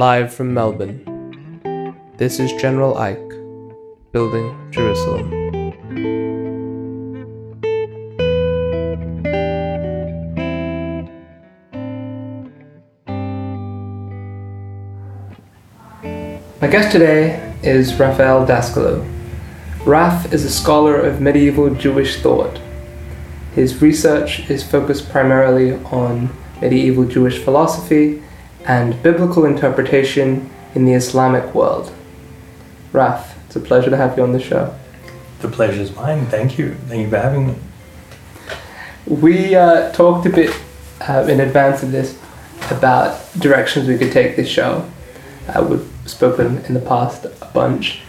live from Melbourne. This is General Ike, building Jerusalem. My guest today is Raphael Dascalu. Raf is a scholar of medieval Jewish thought. His research is focused primarily on medieval Jewish philosophy and biblical interpretation in the Islamic world. Raf, it's a pleasure to have you on the show. The pleasure is mine. Thank you. Thank you for having me. We uh, talked a bit uh, in advance of this about directions we could take this show. Uh, we've spoken in the past a bunch.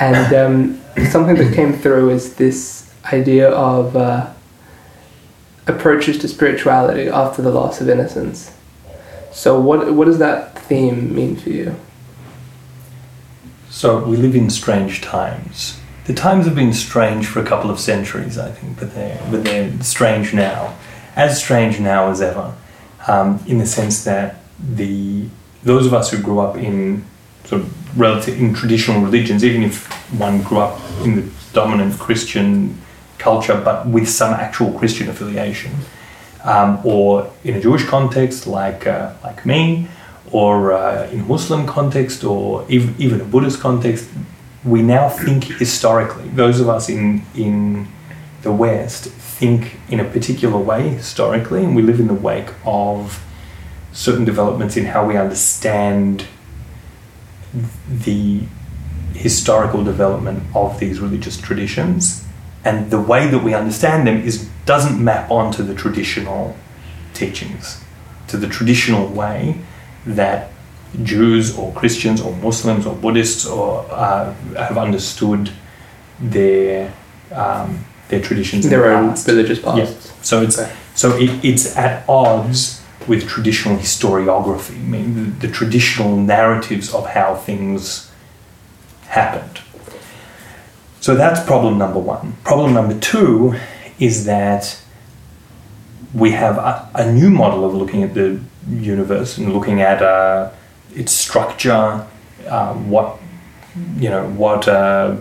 And um, something that came through is this idea of uh, approaches to spirituality after the loss of innocence. So, what, what does that theme mean for you? So, we live in strange times. The times have been strange for a couple of centuries, I think, but they're, but they're strange now. As strange now as ever, um, in the sense that the those of us who grew up in sort of relative in traditional religions, even if one grew up in the dominant Christian culture, but with some actual Christian affiliation, um, or in a Jewish context, like uh, like me, or uh, in a Muslim context, or even, even a Buddhist context, we now think historically. Those of us in in the West think in a particular way historically, and we live in the wake of certain developments in how we understand the historical development of these religious traditions and the way that we understand them is doesn't map onto the traditional teachings to the traditional way that Jews or Christians or Muslims or Buddhists or uh, have understood their um, their traditions their own past. religious past. Yeah. So it's okay. so it, it's at odds with traditional historiography, I mean the, the traditional narratives of how things happened. So that's problem number one. Problem number two is that we have a, a new model of looking at the universe and looking at uh, its structure, uh, what you know, what uh,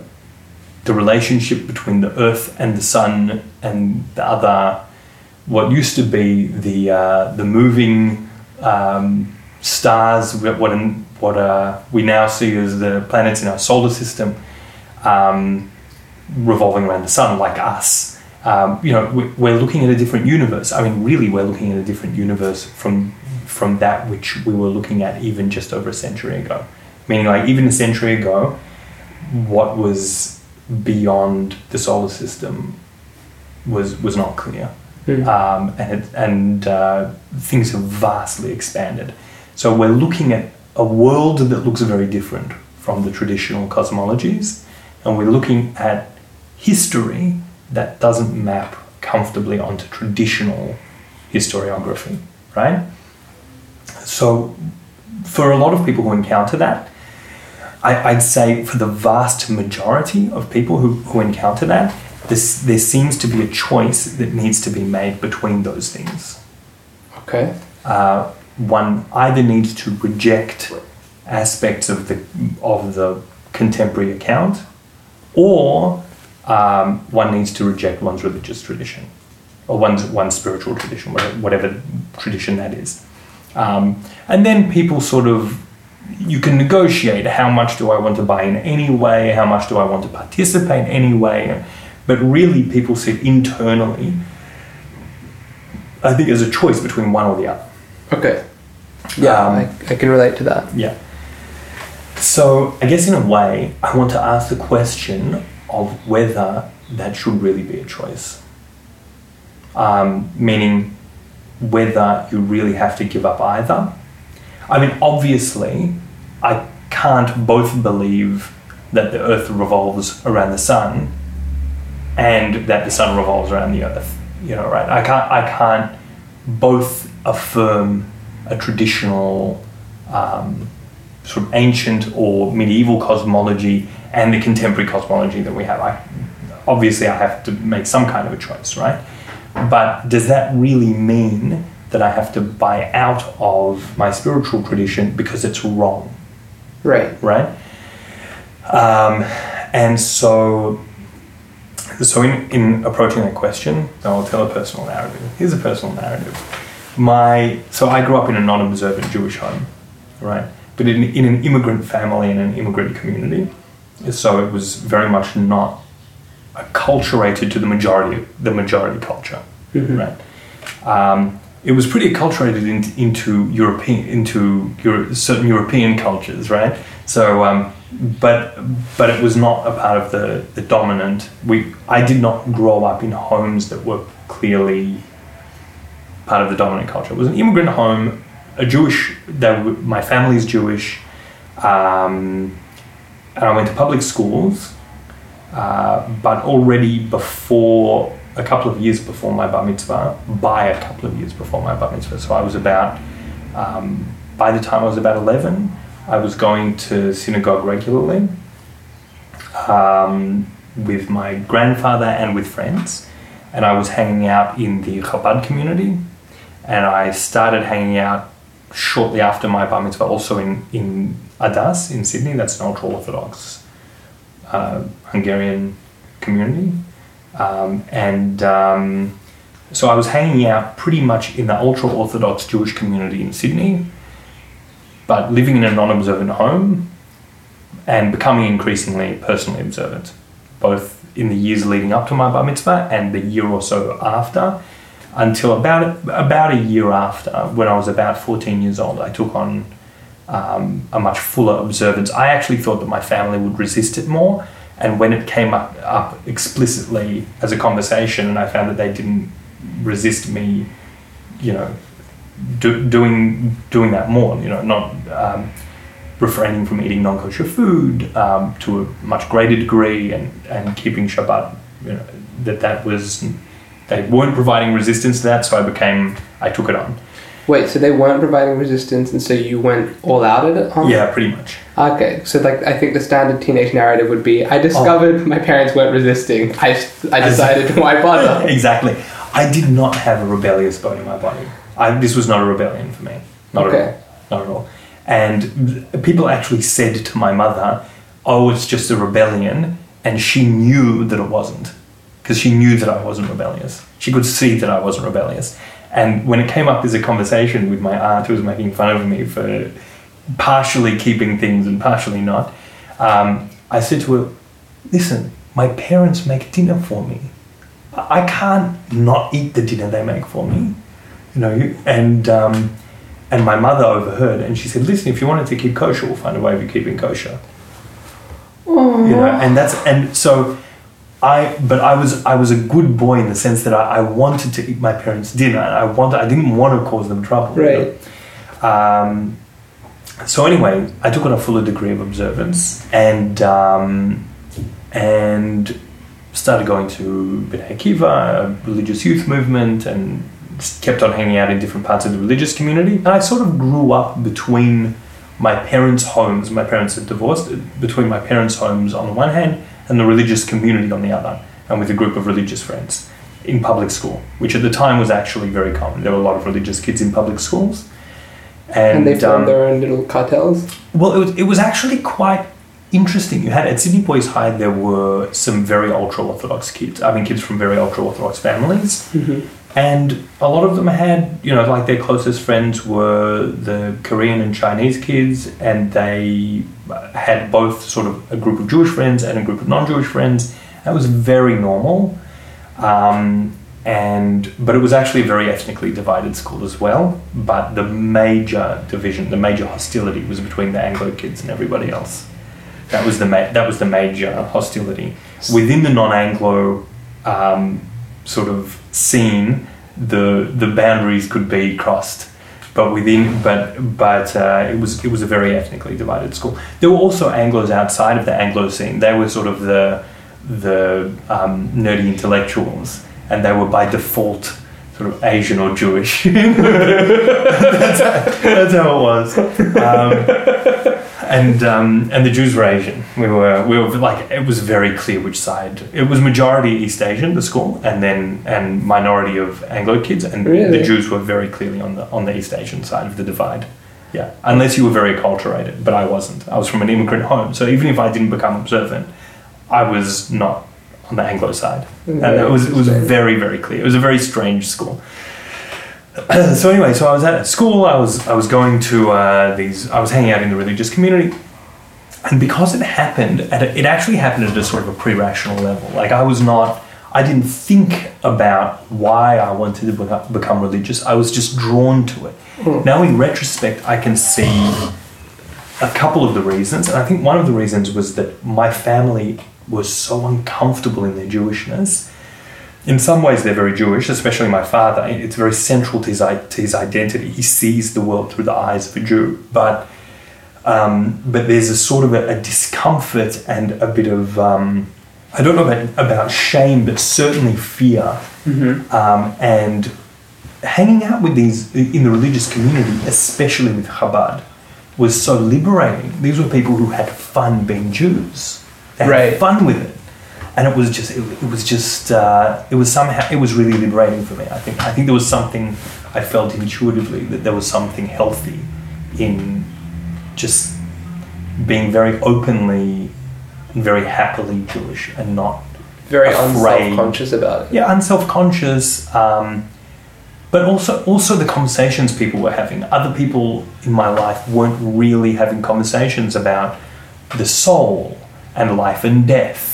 the relationship between the Earth and the Sun and the other, what used to be the uh, the moving um, stars, what what uh, we now see as the planets in our solar system. Um, revolving around the sun like us. Um, you know, we're looking at a different universe. I mean, really, we're looking at a different universe from from that which we were looking at even just over a century ago. Meaning, like even a century ago, what was beyond the solar system was was not clear, mm. um, and it, and uh, things have vastly expanded. So we're looking at a world that looks very different from the traditional cosmologies, and we're looking at history that doesn't map comfortably onto traditional historiography, right? So, for a lot of people who encounter that, I, would say for the vast majority of people who, who encounter that, this, there seems to be a choice that needs to be made between those things. Okay. Uh, one either needs to reject aspects of the of the contemporary account, or um, one needs to reject one's religious tradition or one's, one's spiritual tradition, whatever, whatever tradition that is. Um, and then people sort of, you can negotiate how much do I want to buy in any way, how much do I want to participate anyway. But really, people sit internally, I think, as a choice between one or the other. Okay. Yeah, um, I, I can relate to that. Yeah. So, I guess in a way, I want to ask the question of whether that should really be a choice. Um, meaning whether you really have to give up either. I mean, obviously, I can't both believe that the earth revolves around the sun and that the sun revolves around the earth. You know, right? I can't, I can't both affirm a traditional um, sort of ancient or medieval cosmology and the contemporary cosmology that we have. I, obviously, I have to make some kind of a choice, right? But does that really mean that I have to buy out of my spiritual tradition because it's wrong, Right. right? Um, and so, so in, in approaching that question, I'll tell a personal narrative. Here's a personal narrative. My so I grew up in a non-observant Jewish home, right? But in, in an immigrant family in an immigrant community, so it was very much not acculturated to the majority the majority culture, Mhm. right? Um, it was pretty acculturated in, into European into Euro, certain European cultures, right? So, um, but but it was not a part of the, the dominant. We I did not grow up in homes that were clearly part of the dominant culture. It was an immigrant home, a Jewish. That my family is Jewish, um, and I went to public schools. Uh, but already before a couple of years before my bar mitzvah, by a couple of years before my bar mitzvah, so I was about um, by the time I was about eleven, I was going to synagogue regularly um, with my grandfather and with friends, and I was hanging out in the Chabad community, and I started hanging out shortly after my bar mitzvah, also in in Adass in Sydney. That's an ultra orthodox uh, Hungarian community, um, and um, so I was hanging out pretty much in the ultra orthodox Jewish community in Sydney, but living in a non-observant home and becoming increasingly personally observant, both in the years leading up to my bar mitzvah and the year or so after, until about about a year after, when I was about 14 years old, I took on um, a much fuller observance. I actually thought that my family would resist it more, and when it came up, up explicitly as a conversation, and I found that they didn't resist me, you know, do, doing doing that more, you know, not um, refraining from eating non-kosher food um, to a much greater degree, and and keeping Shabbat, you know, that that was they weren't providing resistance to that, so I became I took it on. Wait, so they weren't providing resistance, and so you went all out at it? On? Yeah, pretty much. Okay, so like I think the standard teenage narrative would be: I oh. discovered my parents weren't resisting. I I decided why bother. exactly. I did not have a rebellious bone in my body. I, this was not a rebellion for me. Not Okay. at all. Not at all. And people actually said to my mother, "Oh, it's just a rebellion," and she knew that it wasn't, because she knew that I wasn't rebellious. She could see that I wasn't rebellious. And when it came up as a conversation with my aunt, who was making fun of me for partially keeping things and partially not, um, I said to her, "Listen, my parents make dinner for me. I can't not eat the dinner they make for me, you know." And um, and my mother overheard, and she said, "Listen, if you wanted to keep kosher, we'll find a way of keeping kosher." You know, and that's and so. I, but I was I was a good boy in the sense that I, I wanted to eat my parents' dinner. and I wanted I didn't want to cause them trouble. you know. Right. Um, so anyway, I took on a fuller degree of observance and um, and started going to Bnei Akiva, a religious youth movement, and kept on hanging out in different parts of the religious community. And I sort of grew up between my parents' homes. My parents had divorced. Between my parents' homes on the one hand and the religious community on the other, and with a group of religious friends in public school, which at the time was actually very common. There were a lot of religious kids in public schools. And, they formed um, their own little cartels. well, it was, it was actually quite interesting. You had at Sydney Boys High, there were some very ultra orthodox kids. I mean, kids from very ultra orthodox families, Mm-hmm. And a lot of them had, you know, like their closest friends were the Korean and Chinese kids, and they had both sort of a group of Jewish friends and a group of non-Jewish friends. That was very normal. Um, and but it was actually a very ethnically divided school as well. But the major division, the major hostility, was between the Anglo kids and everybody else. That was the ma- that was the major hostility within the non-Anglo um, sort of scene. The the boundaries could be crossed, but within but but uh, it was it was a very ethnically divided school. There were also Anglo's outside of the Anglo scene. They were sort of the the um, nerdy intellectuals, and they were by default sort of Asian or Jewish. that's, how, that's how it was. Um, and um, and the Jews were Asian. We were we were like it was very clear which side. It was majority East Asian, the school, and then and minority of Anglo kids, and Really? the Jews were very clearly on the on the East Asian side of the divide. Yeah, unless you were very acculturated, but I wasn't. I was from an immigrant home, so even if I didn't become observant, I was not on the Anglo side, and it was it was very very clear. It was a very strange school. so anyway, so I was at school. I was I was going to uh, these. I was hanging out in the religious community, and because it happened, at a, it actually happened at a sort of a pre-rational level. Like I was not. I didn't think about why I wanted to become religious. I was just drawn to it. Now, in retrospect, I can see a couple of the reasons, and I think one of the reasons was that my family was so uncomfortable in their Jewishness. In some ways, they're very Jewish, especially my father. It's very central to his, to his identity. He sees the world through the eyes of a Jew, but um, but there's a sort of a, a discomfort and a bit of um, I don't know about, about shame, but certainly fear, um, and hanging out with these in the religious community, especially with Chabad, was so liberating. These were people who had fun being Jews. Had Right. fun with it, and it was just it, it was just uh, it was somehow it was really liberating for me. I think I think there was something I felt intuitively that there was something healthy in just being very openly and very happily Jewish and not Very afraid. unself-conscious about it. yeah unself-conscious um, but also also the conversations people were having other people in my life weren't really having conversations about the soul and life and death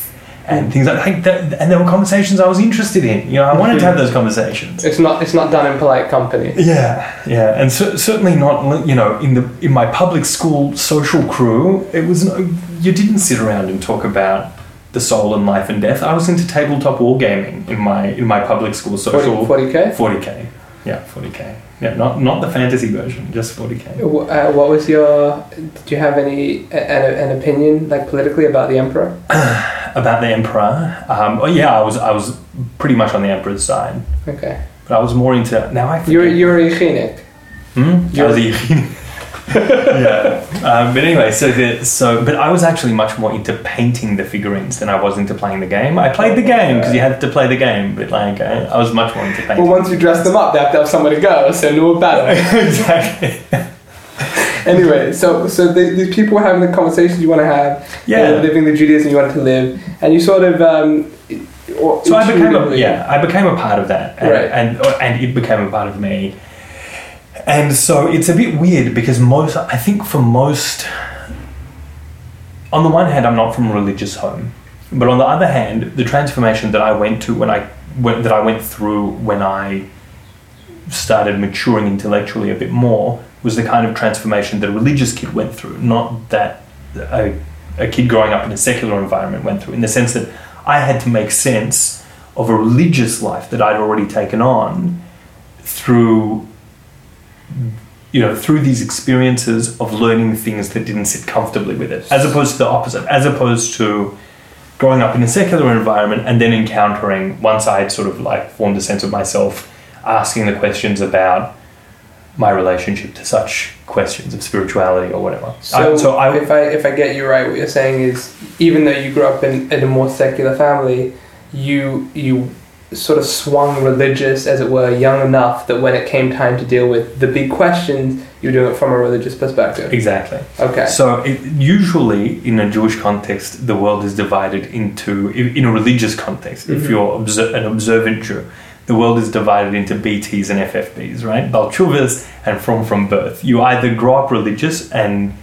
and things like that and there were conversations I was interested in you know I wanted to have those conversations It's not. It's not done in polite company. yeah, yeah, and cer- certainly not. You know, in the in my public school social crew, it was no, you didn't sit around and talk about the soul and life and death. I was into tabletop wargaming in my in my public school social. 40, k. Forty k, yeah, forty k. Yeah, not not the fantasy version, just forty k. Uh, what was your? Did you have any an, an opinion like politically about the emperor? About the emperor, um, oh yeah, I was I was pretty much on the emperor's side, Okay. but I was more into now. I You're you're a Yechinik. Hmm? You're- I was a yeah. Um, but anyway, so the so but I was actually much more into painting the figurines than I was into playing the game. I played the game because you had to play the game, but like I, I was much more into painting. Well, once you dress them up, they have to have somewhere to go. So no battle. exactly. anyway, so so the, these people were having the conversations you want to have. Yeah. Living the Judaism you wanted to live, and you sort of. Um, or So I became a, yeah, I became a part of that, and, Right. and and it became a part of me. And so it's a bit weird because most, I think, for most, on the one hand, I'm not from a religious home, but on the other hand, the transformation that I went to when I when, that I went through when I started maturing intellectually a bit more was the kind of transformation that a religious kid went through, not that a, a kid growing up in a secular environment went through, in the sense that I had to make sense of a religious life that I'd already taken on through you know through these experiences of learning things that didn't sit comfortably with it as opposed to the opposite as opposed to growing up in a secular environment and then encountering once I had sort of like formed a sense of myself asking the questions about my relationship to such questions of spirituality or whatever. So, I, so I if I if I get you right, what you're saying is even though you grew up in, in a more secular family, you you sort of swung religious, as it were, young enough that when it came time to deal with the big questions, you were doing it from a religious perspective. exactly Okay. So it, usually, in a Jewish context, the world is divided into in a religious context. If Mhm. you're obser- an observant Jew, the world is divided into BTs and FFBs, right? Balchuvas and from from birth. You either grow up religious and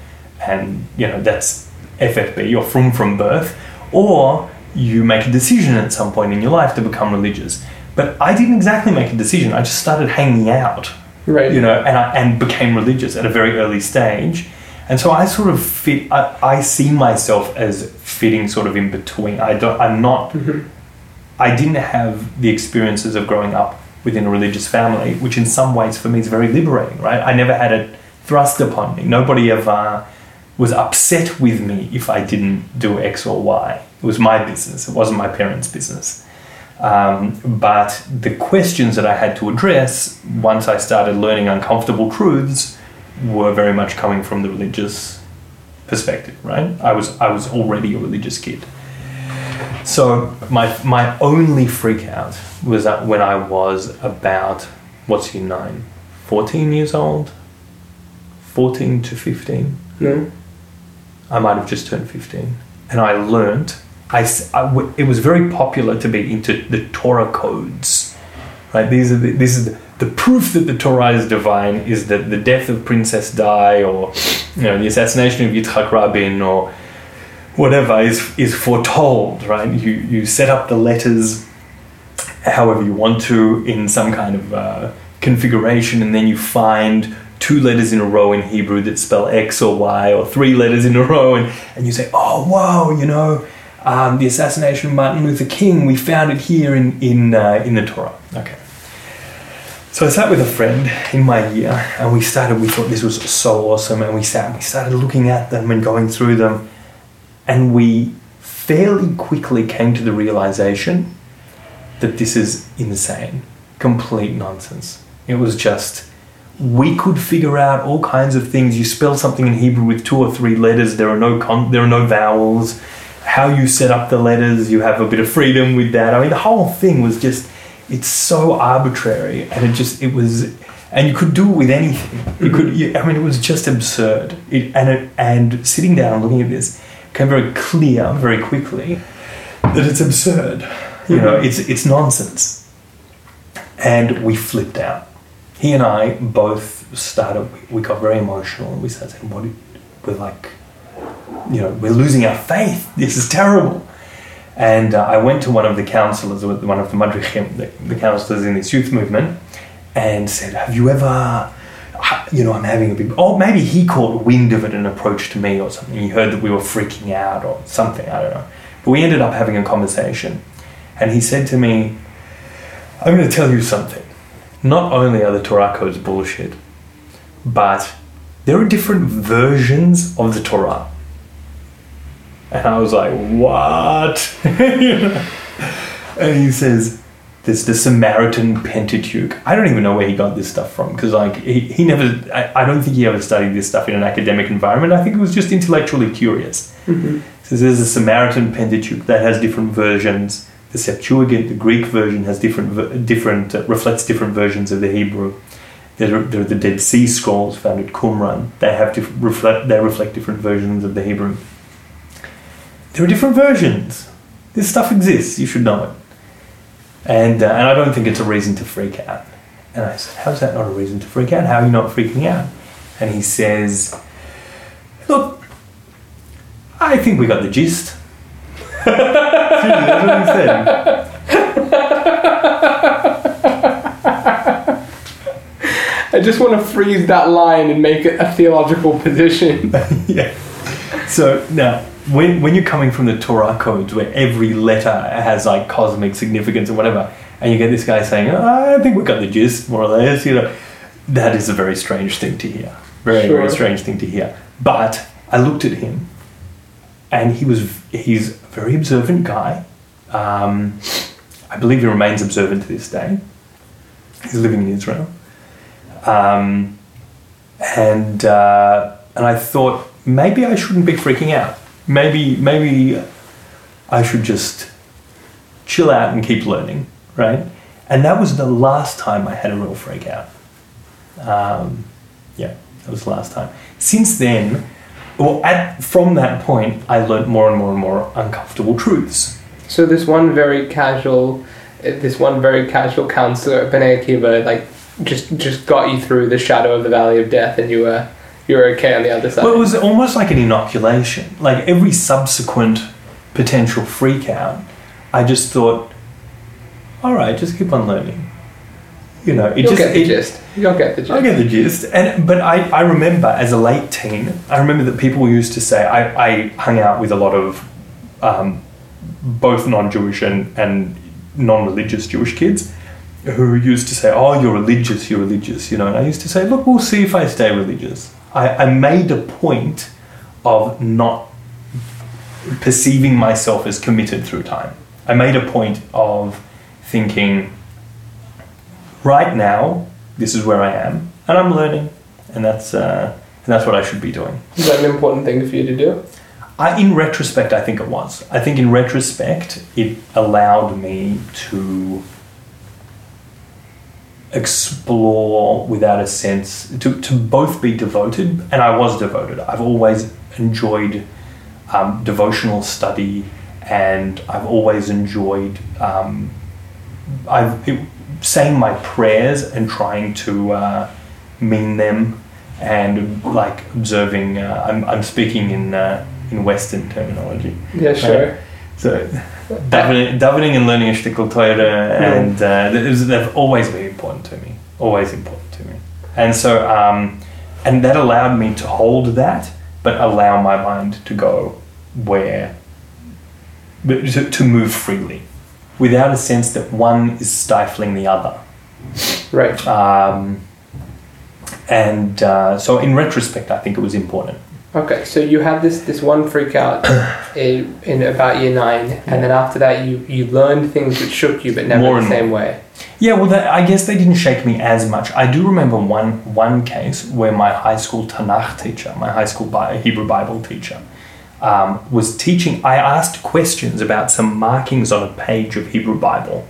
and you know that's FFB or from from birth, or you make a decision at some point in your life to become religious. But I didn't exactly make a decision. I just started hanging out right. you know, and I, and became religious at a very early stage. And so I sort of fit. I, I see myself as fitting sort of in between. I don't. I'm not. Mhm. I didn't have the experiences of growing up within a religious family, which in some ways for me is very liberating. Right? I never had it thrust upon me. Nobody ever was upset with me if I didn't do X or Y. It was my business. It wasn't my parents' business. Um, but the questions that I had to address once I started learning uncomfortable truths were very much coming from the religious perspective, right? I was I was already a religious kid. So my my only freak out was that when I was about what's he nine, 14 years old, 14 to 15. No. I might have just turned 15. And I learnt, I, it was very popular to be into the Torah codes. Right? These are the, this is the, the proof that the Torah is divine is that the death of Princess Di or you know, the assassination of Yitzhak Rabin or whatever is, is foretold, right? You, you set up the letters however you want to in some kind of uh, configuration, and then you find two letters in a row in Hebrew that spell X or Y, or three letters in a row, and, and you say, oh, wow, you know, um, the assassination of Martin Luther King, we found it here in, in, uh, in the Torah. Okay. So I sat with a friend in my year, and we started, we thought this was so awesome, and we sat and we started looking at them and going through them, and we fairly quickly came to the realization that this is insane, complete nonsense. It was just, we could figure out all kinds of things. You spell something in Hebrew with two or three letters, there are no, con- there are no vowels. How you set up the letters, you have a bit of freedom with that. I mean, the whole thing was just, it's so arbitrary and it just, it was, and you could do it with anything. You could, you, I mean, it was just absurd. It, and, it, and sitting down and looking at this became very clear very quickly that it's absurd. You mm-hmm. know, it's it's nonsense. And we flipped out. He and I both started. We got very emotional, and we started saying, "What? We're like, you know, we're losing our faith. This is terrible." And uh, I went to one of the counselors, one of the madrichim, the, the counselors in this youth movement, and said, "Have you ever?" You know, I'm having a big. Oh, maybe he caught wind of it and approached me or something. He heard that we were freaking out or something. I don't know. But we ended up having a conversation, and he said to me, I'm going to tell you something. Not only are the Torah codes bullshit, but there are different versions of the Torah. And I was like, what? You know? And he says, there's the Samaritan Pentateuch. I don't even know where he got this stuff from because, like, he, he never, I, I don't think he ever studied this stuff in an academic environment. I think it was just intellectually curious. Mm-hmm. So there's a Samaritan Pentateuch that has different versions. The Septuagint, the Greek version, has different different uh, reflects different versions of the Hebrew. There are, there are the Dead Sea Scrolls found at Qumran. They have diff- reflect they reflect different versions of the Hebrew. There are different versions. This stuff exists. You should know it. And uh, and I don't think it's a reason to freak out. And I said, "How's that not a reason to freak out? How are you not freaking out?" And he says, "Look, I think we got the gist. That's what said. I just want to freeze that line and make it a theological position. yeah. So now, when, when you're coming from the Torah codes where every letter has like cosmic significance or whatever, and you get this guy saying, "Oh, I think we've got the gist, more or less, you know, that is a very strange thing to hear. Very, very strange thing to hear. But I looked at him, and he was, he's a very observant guy. Um, I believe he remains observant to this day. He's living in Israel. Um, and uh, and I thought maybe I shouldn't be freaking out. Maybe maybe I should just chill out and keep learning, right? And that was the last time I had a real freak out. Um, yeah, that was the last time. Since then, well, at, from that point, I learned more and more and more uncomfortable truths. So this one very casual, uh, this one very casual counselor at Bnei Akiva, like just just got you through the shadow of the valley of death, and you were you were okay on the other side. Well, it was almost like an inoculation. Like every subsequent potential freak out, I just thought, all right, just keep on learning. You know, it You'll just get the it- gist. You'll get the gist. I get the gist, and but I, I remember as a late teen, I remember that people used to say I, I hung out with a lot of um, both non-Jewish and, and non-religious Jewish kids who used to say, "Oh, you're religious, you're religious," you know. And I used to say, "Look, we'll see if I stay religious." I, I made a point of not perceiving myself as committed through time. I made a point of thinking, right now, this is where I am, and I'm learning, and that's uh, and that's what I should be doing. Is that an important thing for you to do? I, in retrospect, I think it was. I think in retrospect, it allowed me to explore without a sense to, to both be devoted, and I was devoted. I've always enjoyed um, devotional study, and I've always enjoyed um, I've it, saying my prayers and trying to uh, mean them, and like observing. Uh, I'm, I'm speaking in uh, in Western terminology. Yeah, sure. So, davening, davening and learning a shtickle Torah, and uh, they've always been important to me. Always important to me. And so, um, and that allowed me to hold that, but allow my mind to go where, but to, to move freely, without a sense that one is stifling the other. Right. Um, and uh, so, in retrospect, I think it was important. Okay, so you had this this one freak out in, in about year nine, and then after that, you you learned things that shook you, but never More the same way. Yeah, well, that, I guess they didn't shake me as much. I do remember one one case where my high school Tanakh teacher, my high school Hebrew Bible teacher, um, was teaching. I asked questions about some markings on a page of Hebrew Bible,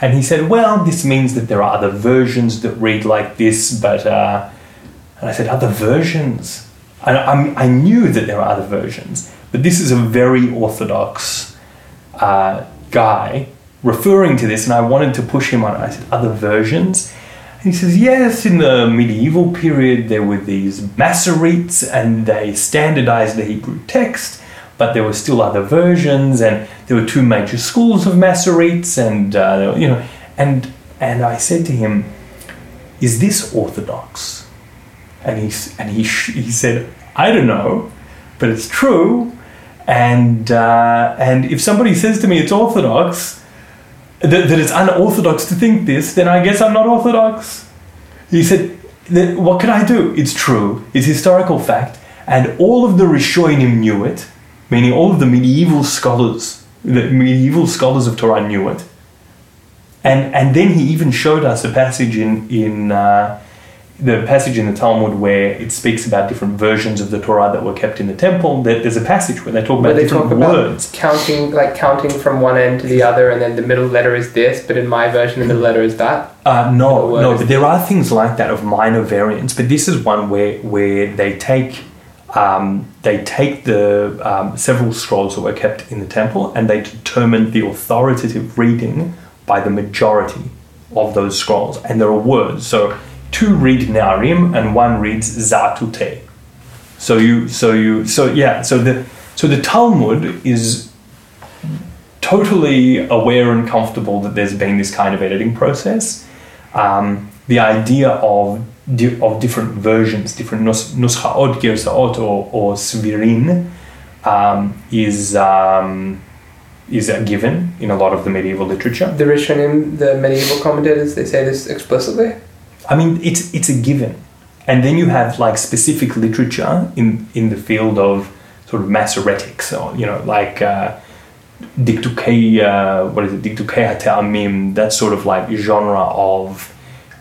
and he said, "Well, this means that there are other versions that read like this, but." Uh, and I said, "Other versions." And I'm, I knew that there are other versions, but this is a very orthodox uh, guy referring to this, and I wanted to push him on it. I said, Other versions? He says, Yes, in the medieval period, there were these Masoretes, and they standardized the Hebrew text, but there were still other versions, and there were two major schools of Masoretes, and, uh, you know, and, and I said to him, Is this orthodox? And he, and he, he said, I don't know, but it's true. And, uh, and if somebody says to me it's orthodox, that, that it's unorthodox to think this, then I guess I'm not orthodox. He said, What can I do? It's true, it's historical fact, and all of the Rishonim knew it, meaning all of the medieval scholars, the medieval scholars of Torah knew it. And, and then he even showed us a passage in, in uh, the passage in the Talmud where it speaks about different versions of the Torah that were kept in the temple. There's a passage where they talk about they different talk about words. counting, like counting from one end to the other, and then the middle letter is this, but in my version, the middle letter is that. Uh, no, no, but there are things like that of minor variants. But this is one where where they take um, they take the um, several scrolls that were kept in the temple and they determine the authoritative reading by the majority of those scrolls. And there are words. So two read Narim and one reads Za'atutei. So you so you so yeah so the so the Talmud is totally aware and comfortable that there's been this kind of editing process. Um, the idea of di- of different versions, different nus- nuschaot, girsaot, or, or svirin, um, is um, is a given in a lot of the medieval literature. The Rishonim, the medieval commentators, they say this explicitly. I mean, it's it's a given, and then you have like specific literature in in the field of sort of Masoretics, or you know, like uh, Dikdukei, uh, what is it, Dikdukei HaTe'amim, that sort of like genre of.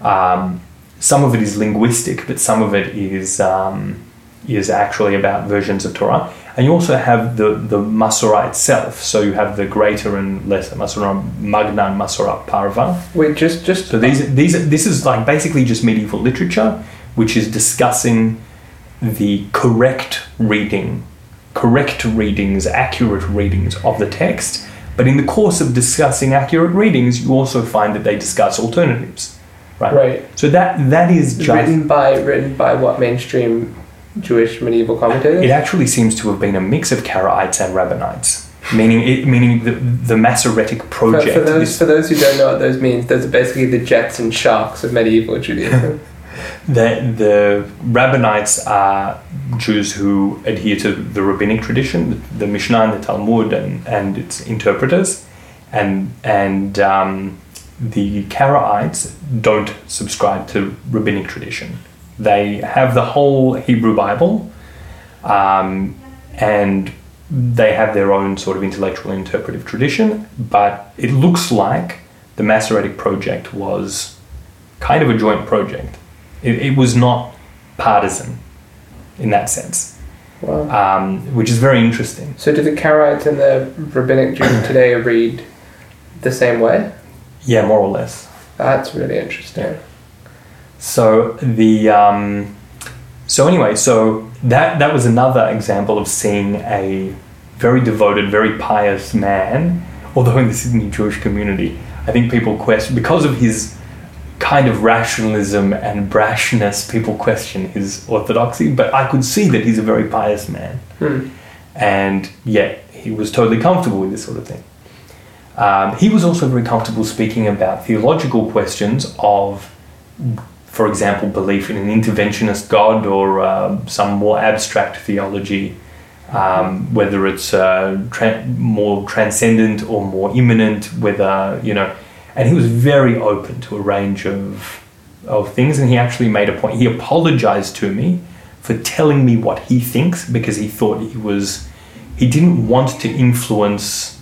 Um, some of it is linguistic, but some of it is um, is actually about versions of Torah. And you also have the the Masorah itself. So you have the greater and lesser Masorah Magna Masorah Parva. Wait, just just So these these this is like basically just medieval literature, which is discussing the correct reading, correct readings, accurate readings of the text. But in the course of discussing accurate readings, you also find that they discuss alternatives, right? right. So that that is just. Written by written by what mainstream Jewish medieval commentators? It actually seems to have been a mix of Karaites and Rabbinites, meaning it, meaning the the Masoretic For, project. for those is- for those who don't know what those means, those are basically the jets and sharks of medieval Judaism. The, the Rabbinites are Jews who adhere to the rabbinic tradition, the Mishnah and the Talmud and, and its interpreters, and and um, the Karaites don't subscribe to rabbinic tradition. They have the whole Hebrew Bible, um, and they have their own sort of intellectual interpretive tradition, but it looks like the Masoretic project was kind of a joint project. It, it was not partisan in that sense, Wow. um, which is very interesting. So do the Karaites and the rabbinic Jews today read the same way? Yeah, more or less. That's really interesting. So the um, so anyway, so that that was another example of seeing a very devoted, very pious man. Although in the Sydney Jewish community, I think people question because of his kind of rationalism and brashness. People question his orthodoxy, but I could see that he's a very pious man, Hmm. and yet he was totally comfortable with this sort of thing. Um, he was also very comfortable speaking about theological questions of for example, belief in an interventionist God or uh, some more abstract theology, um, whether it's uh, tra- more transcendent or more imminent, whether, you know, and he was very open to a range of, of things. And he actually made a point. He apologized to me for telling me what he thinks because he thought he was, he didn't want to influence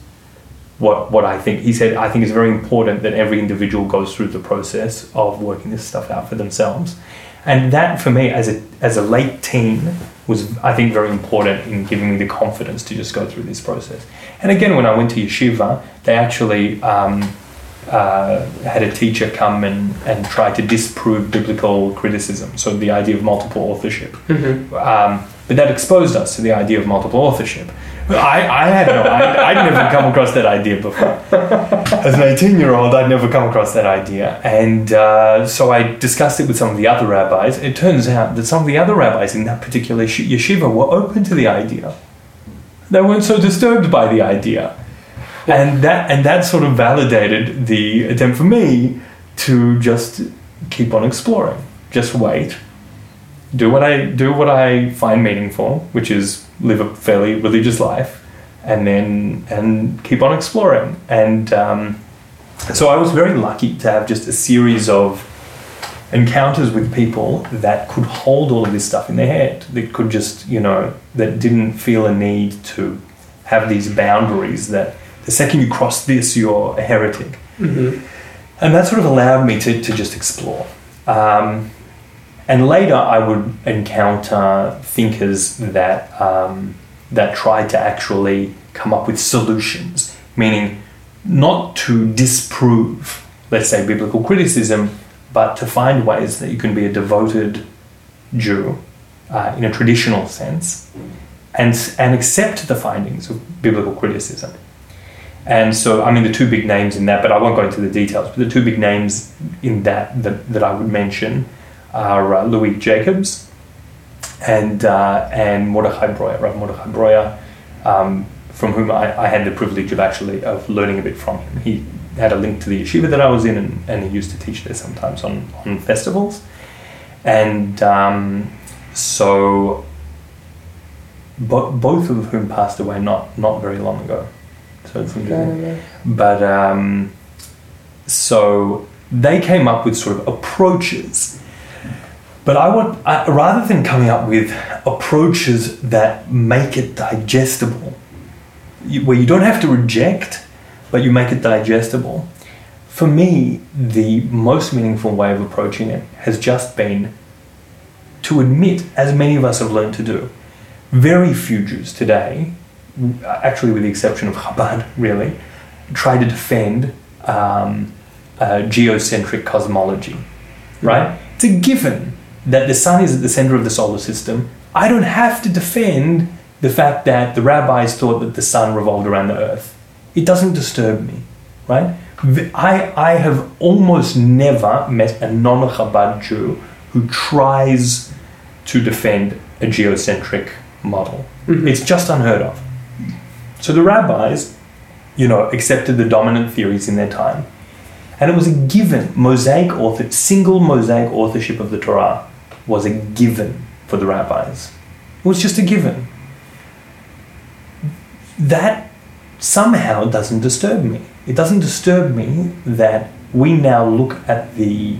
what what I think. He said, I think it's very important that every individual goes through the process of working this stuff out for themselves. And that for me as a as a late teen was I think very important in giving me the confidence to just go through this process. And again when I went to yeshiva, they actually um, uh, had a teacher come and, and try to disprove biblical criticism, so the idea of multiple authorship. Mm-hmm. Um, but that exposed us to the idea of multiple authorship. I, I had no, I, I'd never come across that idea before. As an 18 year old, I'd never come across that idea. And uh, so I discussed it with some of the other rabbis. It turns out that some of the other rabbis in that particular yeshiva were open to the idea. They weren't so disturbed by the idea. And that, and that sort of validated the attempt for me to just keep on exploring. Just wait, do what I do what I find meaningful, which is live a fairly religious life, and then and keep on exploring. And um, so I was very lucky to have just a series of encounters with people that could hold all of this stuff in their head. That could just you know that didn't feel a need to have these boundaries. That the second you cross this, you're a heretic. Mm-hmm. And that sort of allowed me to, to just explore. Um, and later, I would encounter thinkers that um, that tried to actually come up with solutions, meaning not to disprove, let's say, biblical criticism, but to find ways that you can be a devoted Jew uh, in a traditional sense, and and accept the findings of biblical criticism. And so, I mean, the two big names in that, but I won't go into the details. But the two big names in that that, that I would mention are uh, Louis Jacobs and uh, and Mordechai Breuer, Rav Mordechai Breuer, um, from whom I, I had the privilege of actually of learning a bit from him. He had a link to the yeshiva that I was in, and, and he used to teach there sometimes on, on festivals. And um, so, bo- both of whom passed away not not very long ago. So it's interesting. But um, so they came up with sort of approaches. But I want, I, rather than coming up with approaches that make it digestible, you, where you don't have to reject, but you make it digestible. For me, the most meaningful way of approaching it has just been to admit, as many of us have learned to do, very few Jews today, actually with the exception of Chabad, really, try to defend um, uh, geocentric cosmology, right? It's a given that the sun is at the center of the solar system. I don't have to defend the fact that the rabbis thought that the sun revolved around the earth. It doesn't disturb me, right? I, I have almost never met a non Chabad Jew who tries to defend a geocentric model. Mhm. It's just unheard of. So the rabbis, you know, accepted the dominant theories in their time. And it was a given. Mosaic author, single Mosaic authorship of the Torah was a given for the rabbis. It was just a given. That somehow doesn't disturb me. It doesn't disturb me that we now look at the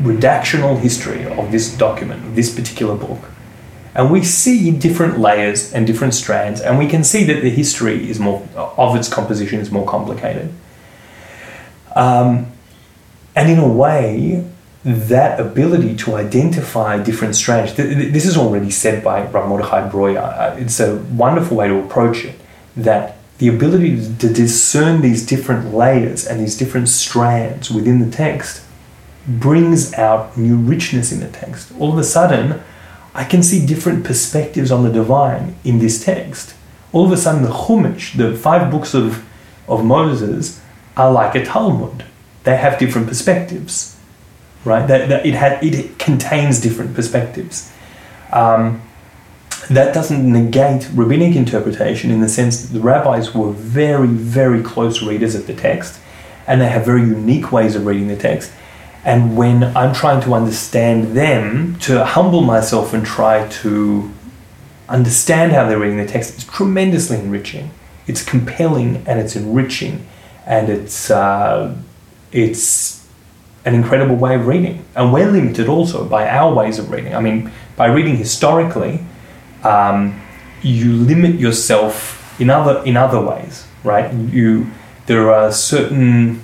redactional history of this document, this particular book, and we see different layers and different strands, and we can see that the history is more of its composition is more complicated. Um, and in a way, that ability to identify different strands, th- th- this is already said by Rav Mordechai Breuer. Uh, It's a wonderful way to approach it. That the ability to discern these different layers and these different strands within the text brings out new richness in the text. All of a sudden, I can see different perspectives on the divine in this text. All of a sudden, the Chumash, the five books of, of Moses, are like a Talmud. They have different perspectives, right? That, that it, had, it contains different perspectives. Um, that doesn't negate rabbinic interpretation in the sense that the rabbis were very, very close readers of the text and they have very unique ways of reading the text. And when I'm trying to understand them, to humble myself and try to understand how they're reading the text, it's tremendously enriching. It's compelling and it's enriching, and it's uh, it's an incredible way of reading. And we're limited also by our ways of reading. I mean, by reading historically, um, you limit yourself in other in other ways, right? You there are certain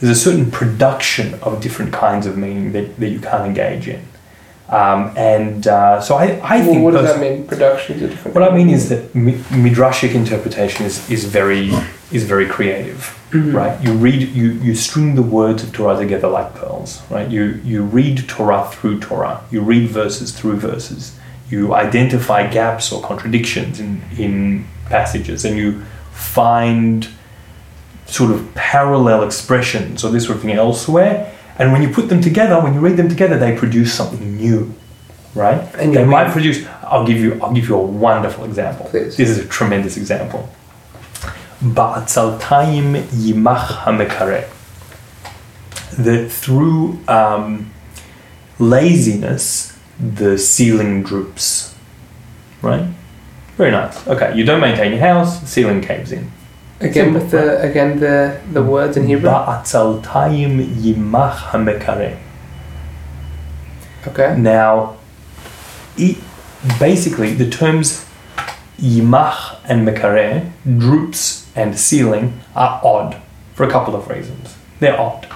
there's a certain production of different kinds of meaning that, that you can't engage in. Um, and uh, so I, I Well, think what does that mean? Different. what I mean is that mi- midrashic interpretation is, is very is very creative, Mhm. right? You read you, you string the words of Torah together like pearls, right? You you read Torah through Torah. You read verses through verses. You identify gaps or contradictions in in passages, and you find sort of parallel expressions or this sort of thing elsewhere. And when you put them together, when you read them together, they produce something new, right? And they might produce. I'll give you. I'll give you a wonderful example. Please. This is a tremendous example. Ba'atzaltayim yimach hamekare. That through um, laziness, the ceiling droops. Right? Very nice. Okay, you don't maintain your house, the ceiling caves in. Again with the again the the words in Hebrew. Ba'atzaltayim yimach hamekare. Okay. Now, it, basically, the terms yimach and mekare, droops and ceiling, are odd for a couple of reasons. They're odd.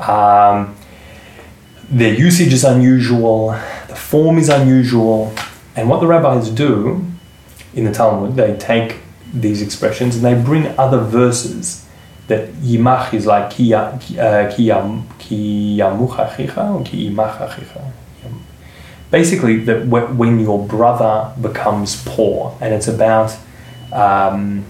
Um, their usage is unusual, the form is unusual, and what the rabbis do in the Talmud, they take these expressions and they bring other verses that yimach is like ki ya- ki uh, or Basically, that when your brother becomes poor, and it's about um,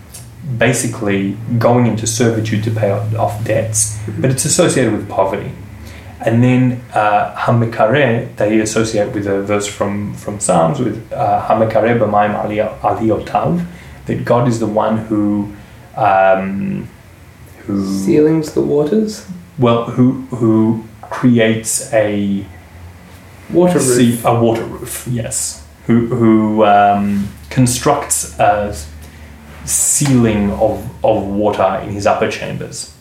basically going into servitude to pay off debts, but it's associated with poverty. And then uh, Hamekare, they associate with a verse from, from Psalms with uh, Hamekare b'mayim ali- aliyotav, that God is the one who um, who Ceilings the waters. well who who creates a Water roof. a water roof yes who who um, constructs a ceiling of, of water in his upper chambers.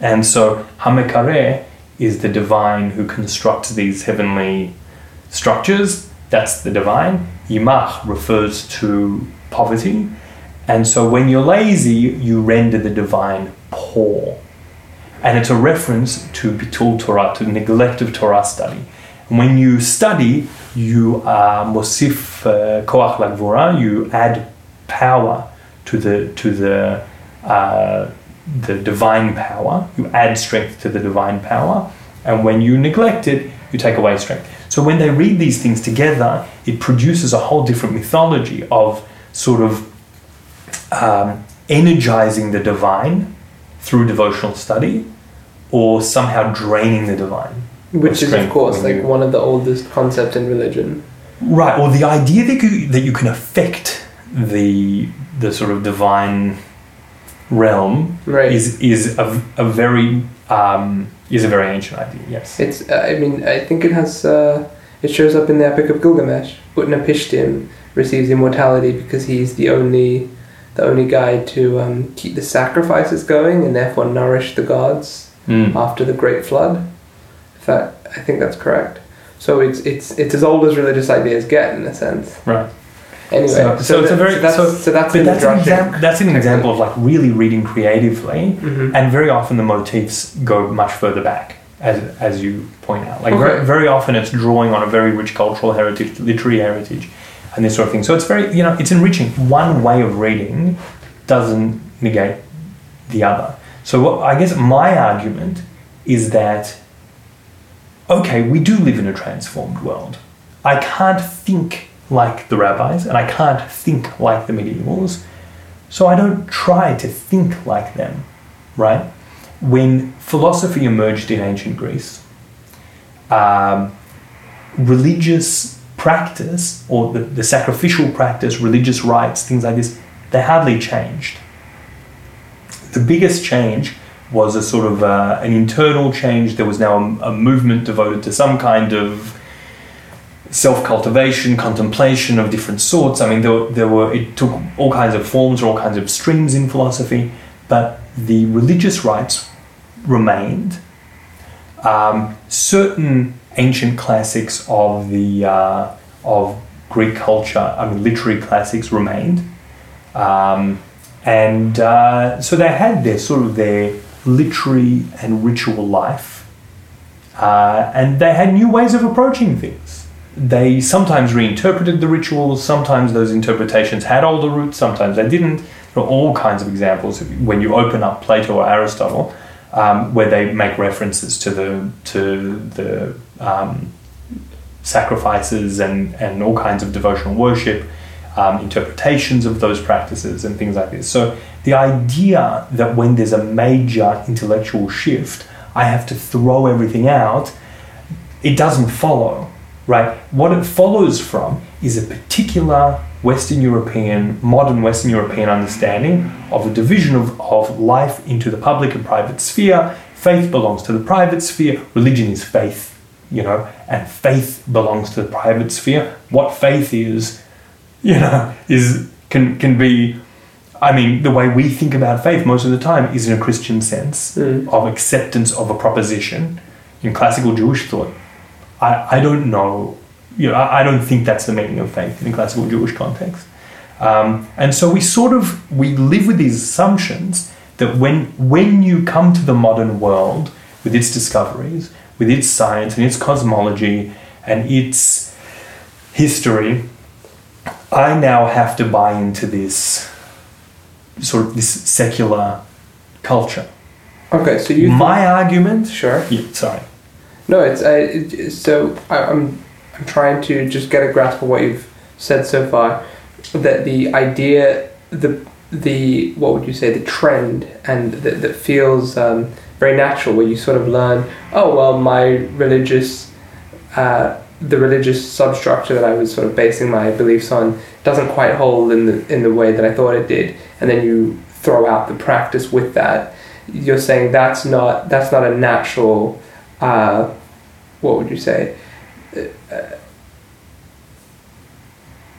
And so Hamekare is the divine who constructs these heavenly structures. That's the divine. Yimach refers to poverty. And so when you're lazy you render the divine poor. And it's a reference to bitul Torah, to neglect of Torah study. And when you study, you are mosif uh, koach lagvura, you add power to the to the uh, the divine power. You add strength to the divine power, and when you neglect it, you take away strength. So when they read these things together, it produces a whole different mythology of sort of um, energizing the divine through devotional study or somehow draining the divine. Which is of course like you- one of the oldest concepts in religion. Right, or the idea that you, that you can affect the the sort of divine realm Right. is is a, a very um, is a very ancient idea. Yes. It's. Uh, I mean, I think it has. Uh, it shows up in the Epic of Gilgamesh. Utnapishtim receives immortality because he's the only, the only guy to um, keep the sacrifices going and therefore nourish the gods Mm. after the Great Flood. If that, I think that's correct. So it's it's it's as old as religious ideas get in a sense. Right. Anyway, So- so it's a very- that's, so- so that's But that's an, Drashig exam- that's an example of like really reading creatively, Mhm. and very often the motifs go much further back, as as you point out. Like very, very often it's drawing on a very rich cultural heritage, literary heritage, and this sort of thing. So it's very you know it's enriching. One way of reading doesn't negate the other. So what, I guess my argument is that okay, we do live in a transformed world. I can't think like the rabbis, and I can't think like the medievals, so I don't try to think like them, right? When philosophy emerged in ancient Greece, um, religious practice, or the, the sacrificial practice, religious rites, things like this, they hardly changed. The biggest change was a sort of uh, an internal change. There was now a, a movement devoted to some kind of self cultivation, contemplation of different sorts. I mean, there, there were it took all kinds of forms or all kinds of streams in philosophy, but the religious rites remained. Um, certain ancient classics of the uh, of Greek culture, I mean, literary classics remained, um, and uh, so they had their sort of their literary and ritual life, uh, and they had new ways of approaching things. They sometimes reinterpreted the rituals. Sometimes those interpretations had older roots. Sometimes they didn't. There are all kinds of examples when you open up Plato or Aristotle, um, where they make references to the to the um, sacrifices and, and all kinds of devotional worship, um, interpretations of those practices, and things like this. So, the idea that when there's a major intellectual shift, I have to throw everything out, it doesn't follow, right? What it follows from is a particular Western European, modern Western European understanding of the division of, of life into the public and private sphere. Faith belongs to the private sphere, religion is faith, you know, and faith belongs to the private sphere. What faith is, you know, is can can be I mean, the way we think about faith most of the time is in a Christian sense Mm. of acceptance of a proposition. In classical Jewish thought, I, I don't know, you know, I, I don't think that's the meaning of faith in a classical Jewish context. Um, and so we sort of we live with these assumptions that when when you come to the modern world with its discoveries, with its science and its cosmology and its history, I now have to buy into this sort of this secular culture. Okay, so you. My argument, sure. yeah, sorry, No, it's I, it, so I, I'm I'm trying to just get a grasp of what you've said so far. That the idea, the the what would you say, the trend, and that that feels um, very natural, where you sort of learn, oh well, my religious, uh, the religious substructure that I was sort of basing my beliefs on doesn't quite hold in the in the way that I thought it did, and then you throw out the practice with that. You're saying that's not that's not a natural. Uh, what would you say? Uh,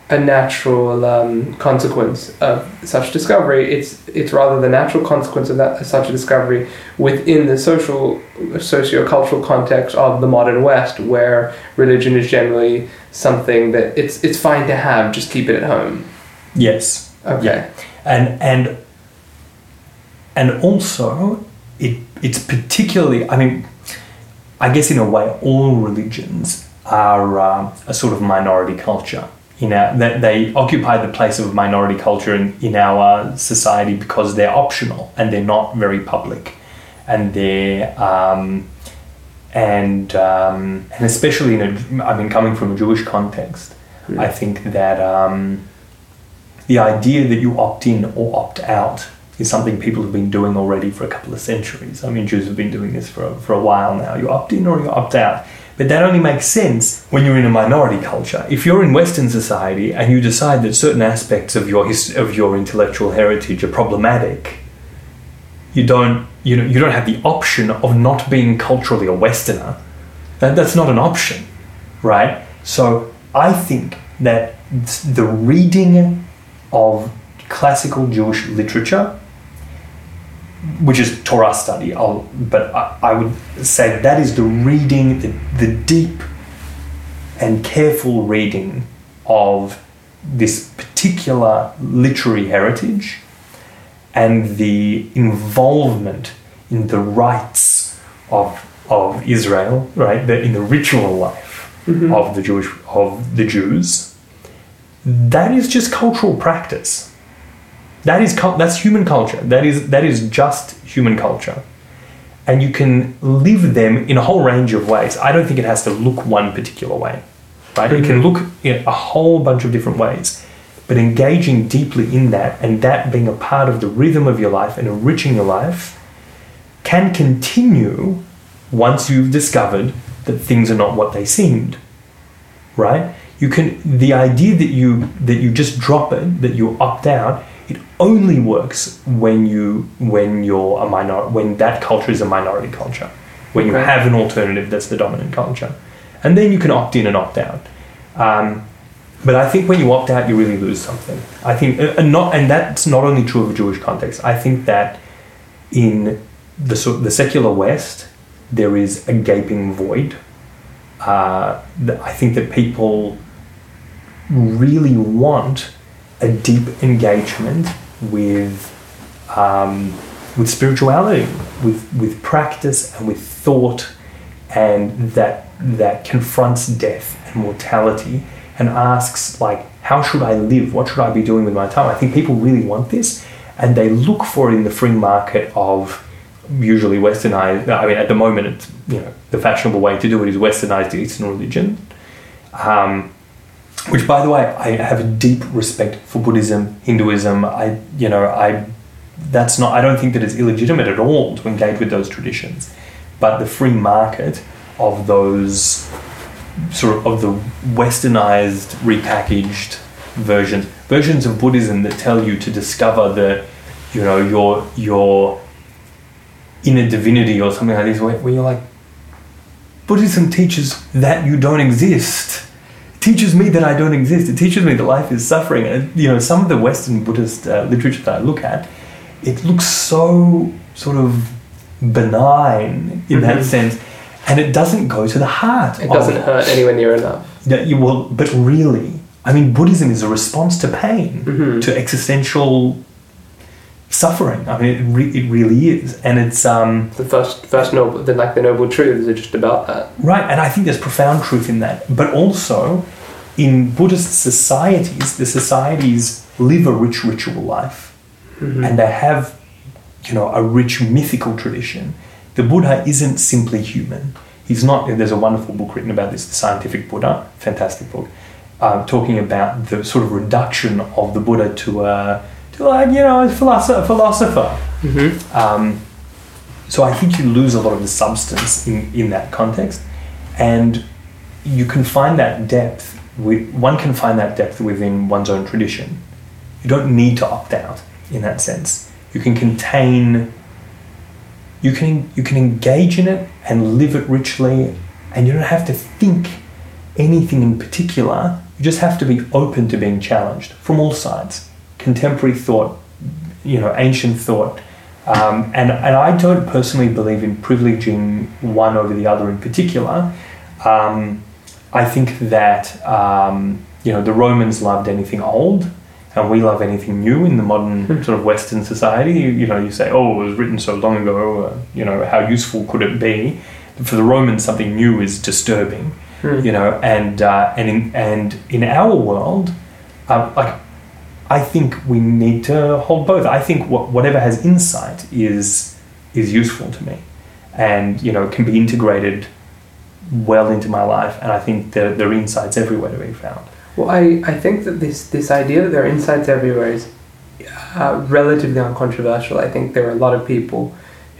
a natural um, consequence of such discovery. It's it's rather the natural consequence of that such a discovery within the social socio-cultural context of the modern West, where religion is generally something that it's it's fine to have, just keep it at home. yes, Okay. Yeah. and and and also it it's particularly. I mean, I guess in a way, all religions are um, a sort of minority culture. In our, that they occupy the place of minority culture in, in our society because they're optional and they're not very public, and they're um, and um, and especially in a, I mean, coming from a Jewish context, Hmm. I think that um, the idea that you opt in or opt out is something people have been doing already for a couple of centuries. I mean, Jews have been doing this for a, for a while now. You opt in or you opt out. But that only makes sense when you're in a minority culture. If you're in Western society and you decide that certain aspects of your of your intellectual heritage are problematic, you don't you know you don't have the option of not being culturally a Westerner. That, that's not an option, right? So I think that the reading of classical Jewish literature, which is Torah study, I'll, but I, I would say that is the reading, the, the deep and careful reading of this particular literary heritage and the involvement in the rites of of Israel, right? The, in the ritual life Mhm. of the Jewish of the Jews. That is just cultural practice. That is that's human culture. That is that is just human culture, and you can live them in a whole range of ways. I don't think it has to look one particular way, right? It can mm-hmm. look in a whole bunch of different ways, but engaging deeply in that and that being a part of the rhythm of your life and enriching your life can continue once you've discovered that things are not what they seemed right you can the idea that you that you just drop it that you opt out only works when you when you're a minor when that culture is a minority culture when you have an alternative that's the dominant culture and then you can opt in and opt out um, but I think when you opt out, you really lose something. I think, uh, and not, and that's not only true of a Jewish context. I think that in the the secular West, there is a gaping void. Uh, I think that people really want a deep engagement with um, with spirituality, with with practice, and with thought, and that that confronts death and mortality and asks like, how should I live? What should I be doing with my time? I think people really want this, and they look for it in the free market of usually westernized. I mean, at the moment, it's you know the fashionable way to do it is westernized Eastern religion. Um, which, by the way, I have a deep respect for Buddhism, Hinduism. I, you know, I, that's not. I don't think that it's illegitimate at all to engage with those traditions, but the free market of those sort of of the westernized, repackaged versions, versions of Buddhism that tell you to discover the, you know, your your inner divinity or something like this, where, where you're like, Buddhism teaches that you don't exist. It teaches me that I don't exist. It teaches me that life is suffering. And you know, some of the Western Buddhist uh, literature that I look at, it looks so sort of benign in that Mhm. sense, and it doesn't go to the heart. It doesn't hurt anywhere near enough. Yeah, you will, but really, I mean, Buddhism is a response to pain, Mhm. to existential suffering. I mean, it, re- it really is, and it's um, The first, first noble, the like the noble truths are just about that. right. And I think there's profound truth in that, but also in Buddhist societies, the societies live a rich ritual life, Mhm. and they have, you know, a rich mythical tradition. The Buddha isn't simply human. He's not. There's a wonderful book written about this, The Scientific Buddha, fantastic book, um, talking about the sort of reduction of the Buddha to a, to like you know a philosopher. philosopher. Mhm. Um, so I think you lose a lot of the substance in, in that context, and you can find that depth. With, one can find that depth within one's own tradition. You don't need to opt out in that sense. You can contain. You can you can engage in it and live it richly, and you don't have to think anything in particular. You just have to be open to being challenged from all sides. Contemporary thought, you know, ancient thought, um, and and I don't personally believe in privileging one over the other in particular. Um, I think that um, you know the Romans loved anything old, and we love anything new in the modern Hmm. sort of Western society. You, you know, you say, "Oh, it was written so long ago." Uh, you know, how useful could it be? For the Romans, something new is disturbing Hmm. you know and uh, and in and in our world um, like I think we need to hold both I think what, whatever has insight is is useful to me and you know can be integrated well into my life and I think there, there are insights everywhere to be found Well, I, I think that this, this idea that there are insights everywhere is uh, relatively uncontroversial. I think there are a lot of people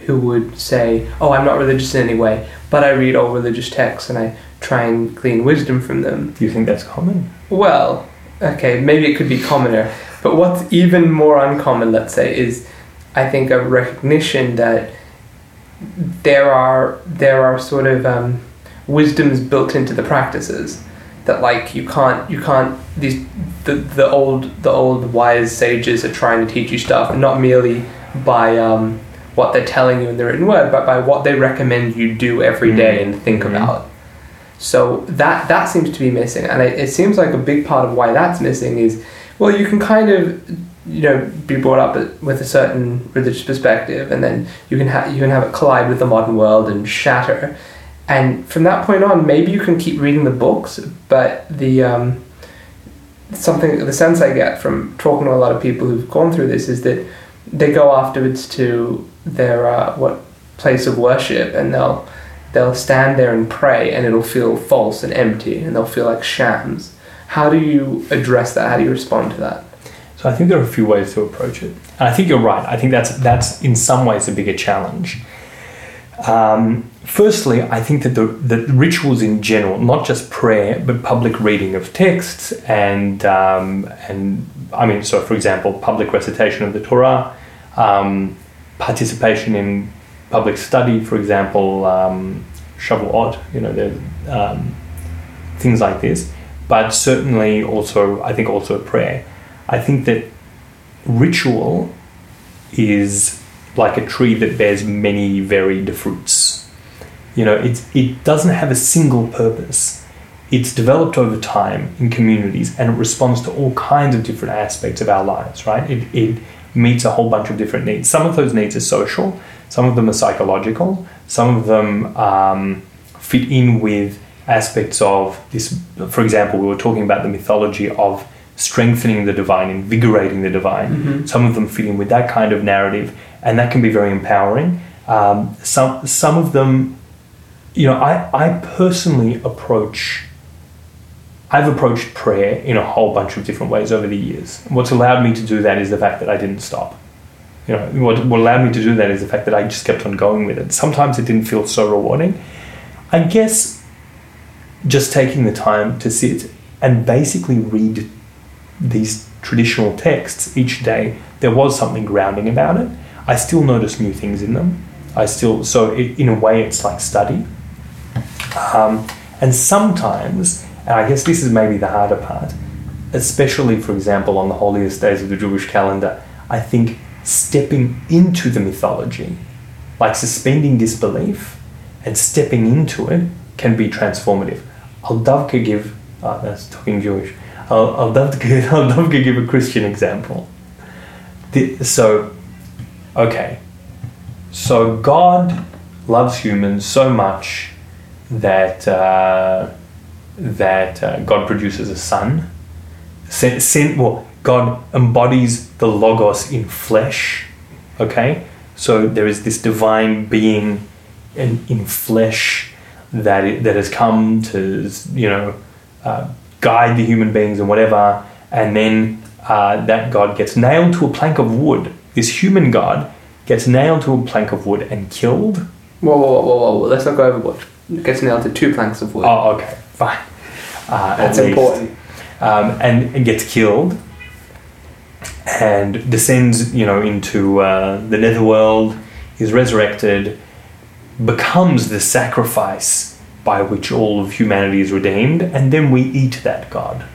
who would say, oh, I'm not religious in any way, but I read all religious texts and I try and glean wisdom from them. do you think that's common Well, okay, maybe it could be commoner, but what's even more uncommon, let's say, is I think a recognition that there are there are sort of um, wisdoms built into the practices that like you can't you can't these the, the old the old wise sages are trying to teach you stuff not merely by um, what they're telling you in the written word but by what they recommend you do every day and think Mhm. about So that that seems to be missing, and it, it seems like a big part of why that's missing is, well, you can kind of, you know, be brought up with a certain religious perspective, and then you can have you can have it collide with the modern world and shatter, and from that point on, maybe you can keep reading the books, but the um, something the sense I get from talking to a lot of people who've gone through this is that they go afterwards to their uh, what place of worship, and they'll they'll stand there and pray and it'll feel false and empty and they'll feel like shams. How do you address that? How do you respond to that? So I think there are a few ways to approach it. And I think you're right. I think that's that's in some ways a bigger challenge. Um, firstly, I think that the, the rituals in general, not just prayer, but public reading of texts and um, and I mean, so for example, public recitation of the Torah, um, participation in public study, for example, um, odd, you know, um, things like this. But certainly also, I think also a prayer. I think that ritual is like a tree that bears many varied fruits. You know, it, it doesn't have a single purpose. It's developed over time in communities and it responds to all kinds of different aspects of our lives, right? It, it meets a whole bunch of different needs. Some of those needs are social, some of them are psychological, some of them um, fit in with aspects of this. For example, we were talking about the mythology of strengthening the divine, invigorating the divine. Mm-hmm. Some of them fit in with that kind of narrative, and that can be very empowering. Um, some some of them, you know, I I personally approach. I've approached prayer in a whole bunch of different ways over the years. What's allowed me to do that is the fact that I didn't stop you know, what, what allowed me to do that is the fact that I just kept on going with it. Sometimes it didn't feel so rewarding. I guess just taking the time to sit and basically read these traditional texts each day, there was something grounding about it. I still notice new things in them. I still, so it, in a way, it's like study. Um, and sometimes, and I guess this is maybe the harder part, especially, for example, on the holiest days of the Jewish calendar, I think stepping into the mythology, like suspending disbelief and stepping into it, can be transformative. I'll davka give, uh, that's talking Jewish, I'll, I'll, davka, I'll davka give a Christian example. The, so, okay, so God loves humans so much that uh, that uh, God produces a son. Sent, sent, well, God embodies the Logos in flesh. Okay? So there is this divine being in, in flesh that, it, that has come to, you know, uh, guide the human beings and whatever. And then uh, that God gets nailed to a plank of wood. This human God gets nailed to a plank of wood and killed. Whoa, whoa, whoa, whoa, whoa. let's not go overboard. Gets nailed to two planks of wood. Oh, okay, fine. Uh, That's important. Um, and, and gets killed and descends, you know, into uh, the netherworld, is resurrected, becomes the sacrifice by which all of humanity is redeemed, and then we eat that God.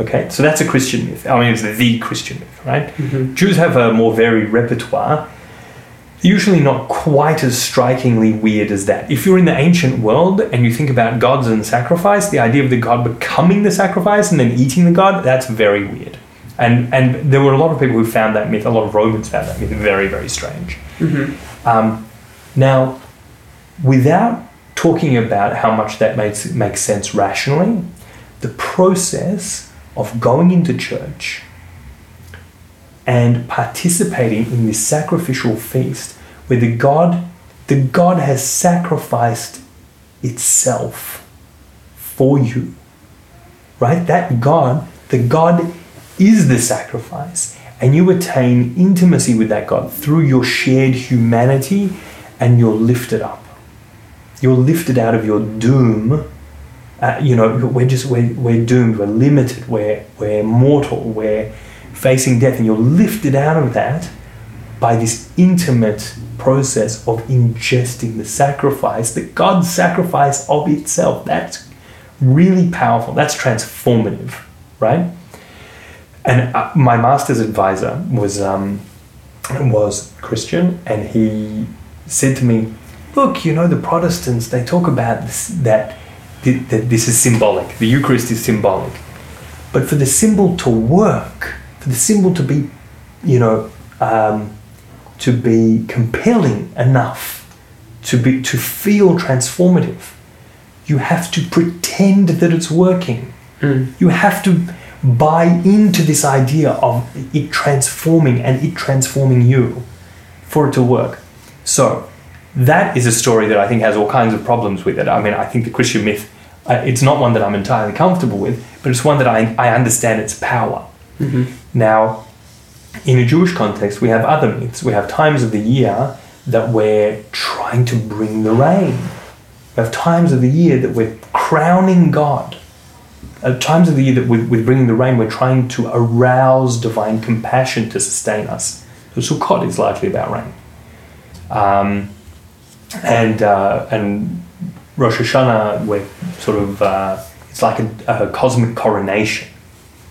Okay, so that's a Christian myth. I mean, it's the Christian myth, right? Mm-hmm. Jews have a more varied repertoire, usually not quite as strikingly weird as that. If you're in the ancient world and you think about gods and sacrifice, the idea of the god becoming the sacrifice and then eating the god, that's very weird. And and there were a lot of people who found that myth. A lot of Romans found that myth very very strange. Mm-hmm. Um, now, without talking about how much that makes makes sense rationally, the process of going into church and participating in this sacrificial feast where the God the God has sacrificed itself for you. Right? That God, the God is the sacrifice. And you attain intimacy with that God through your shared humanity and you're lifted up. You're lifted out of your doom. Uh, you know, we're just, we're, we're doomed, we're limited, we're, we're mortal, we're facing death, and you're lifted out of that by this intimate process of ingesting the sacrifice, the God's sacrifice of itself. That's really powerful. That's transformative, right? And uh, my master's advisor was um, was Christian, and he said to me, "Look, you know the Protestants. They talk about this, that th- that this is symbolic. The Eucharist is symbolic. But for the symbol to work, for the symbol to be, you know, um, to be compelling enough, to be to feel transformative, you have to pretend that it's working. Mm. You have to buy into this idea of it transforming and it transforming you for it to work. So that is a story that I think has all kinds of problems with it. I mean, I think the Christian myth, uh, it's not one that I'm entirely comfortable with, but it's one that I, I understand its power. Mhm. Now, in a Jewish context, we have other myths. We have times of the year that we're trying to bring the rain. We have times of the year that we're crowning God. At times of the year that with, with bringing the rain, we're trying to arouse divine compassion to sustain us. So Sukkot is largely about rain. Um, and, uh, and Rosh Hashanah, we're sort of, uh, it's like a, a cosmic coronation,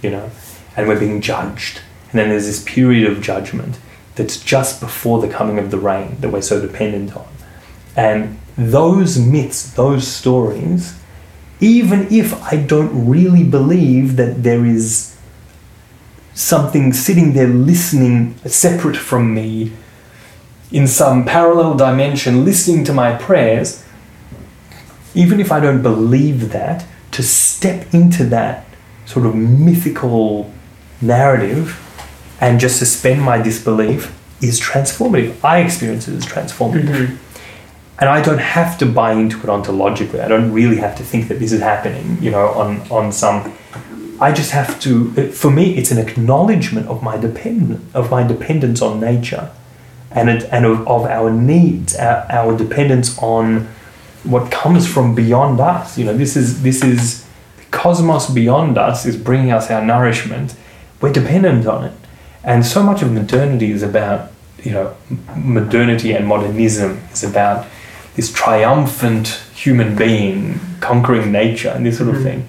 you know, and we're being judged. And then there's this period of judgment that's just before the coming of the rain that we're so dependent on. And those myths, those stories, even if I don't really believe that there is something sitting there listening separate from me in some parallel dimension, listening to my prayers, even if I don't believe that, to step into that sort of mythical narrative and just suspend my disbelief is transformative. I experience it as transformative. Mhm. And I don't have to buy into it ontologically. I don't really have to think that this is happening, you know, on, on some. I just have to. For me, it's an acknowledgement of my dependent of my dependence on nature, and it, and of, of our needs, our, our dependence on what comes from beyond us. You know, this is this is the cosmos beyond us is bringing us our nourishment. We're dependent on it, and so much of modernity is about you know modernity and modernism is about this triumphant human being conquering nature and this sort of Mhm. thing.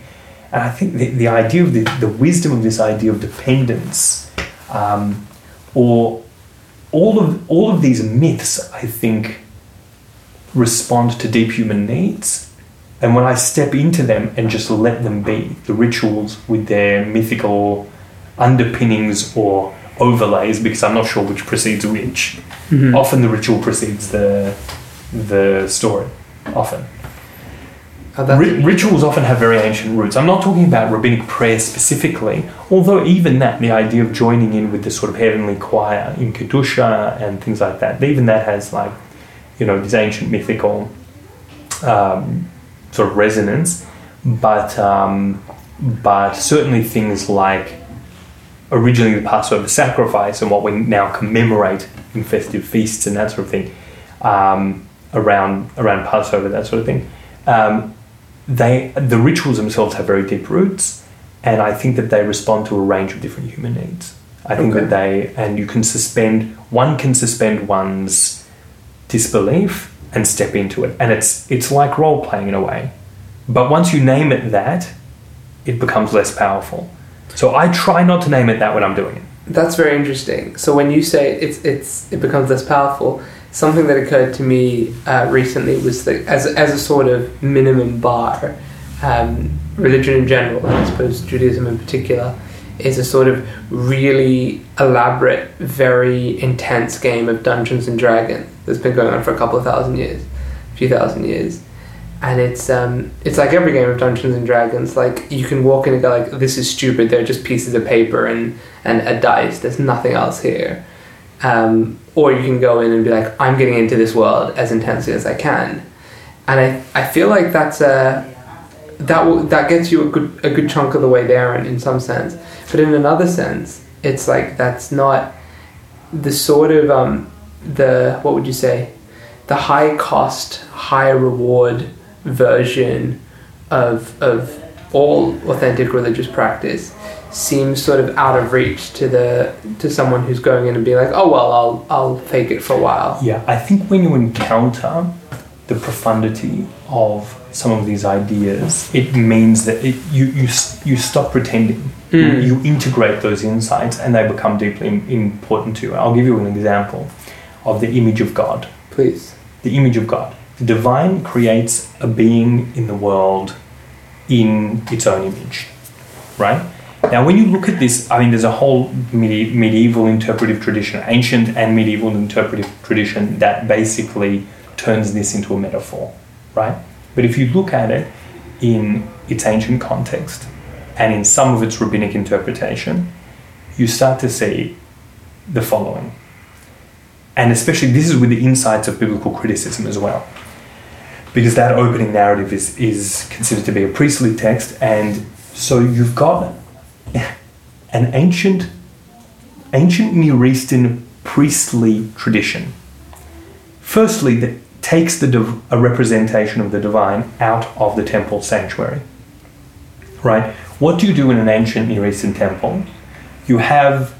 And I think the, the idea of the, the wisdom of this idea of dependence, um, or all of all of these myths, I think, respond to deep human needs. And when I step into them and just let them be, the rituals with their mythical underpinnings or overlays, because I'm not sure which precedes which. Mhm. Often the ritual precedes the the story. Often. Ri- rituals often have very ancient roots. I'm not talking about rabbinic prayer specifically, although even that, the idea of joining in with the sort of heavenly choir in Kedusha and things like that, even that has like, you know, this ancient mythical um, sort of resonance. But um, but certainly things like originally the Passover sacrifice and what we now commemorate in festive feasts and that sort of thing um, around around Passover, that sort of thing. Um, they the rituals themselves have very deep roots, and I think that they respond to a range of different human needs. I think Okay. that they and you can suspend one can suspend one's disbelief and step into it, and it's it's like role playing in a way. But once you name it that, it becomes less powerful. So I try not to name it that when I'm doing it. That's very interesting. So when you say it's it's it becomes less powerful, something that occurred to me uh, recently was that as as a sort of minimum bar, um, religion in general, I suppose Judaism in particular, is a sort of really elaborate, very intense game of Dungeons and Dragons that's been going on for a couple of thousand years, a few thousand years. And it's um, it's like every game of Dungeons and Dragons. Like you can walk in and go like, "This is stupid." They're just pieces of paper and and a dice. There's nothing else here. Um, or you can go in and be like, I'm getting into this world as intensely as I can. And I, I feel like that's a that will, that gets you a good a good chunk of the way there in, in some sense. But in another sense, it's like that's not the sort of um, the what would you say the high cost, high reward version of of all authentic religious practice seems sort of out of reach to the to someone who's going in and be like, oh well, I'll I'll fake it for a while. Yeah, I think when you encounter the profundity of some of these ideas, it means that it, you, you, you stop pretending. You, Mm. you integrate those insights and they become deeply important to you. I'll give you an example of the image of God. Please. The image of God. The divine creates a being in the world in its own image, right? Now, when you look at this, I mean, there's a whole medi- medieval interpretive tradition, ancient and medieval interpretive tradition that basically turns this into a metaphor, right? But if you look at it in its ancient context and in some of its rabbinic interpretation, you start to see the following. And especially, this is with the insights of biblical criticism as well. Because that opening narrative is, is considered to be a priestly text, and so you've got an ancient, ancient Near Eastern priestly tradition. Firstly, that takes the div- a representation of the divine out of the temple sanctuary. Right? What do you do in an ancient Near Eastern temple? You have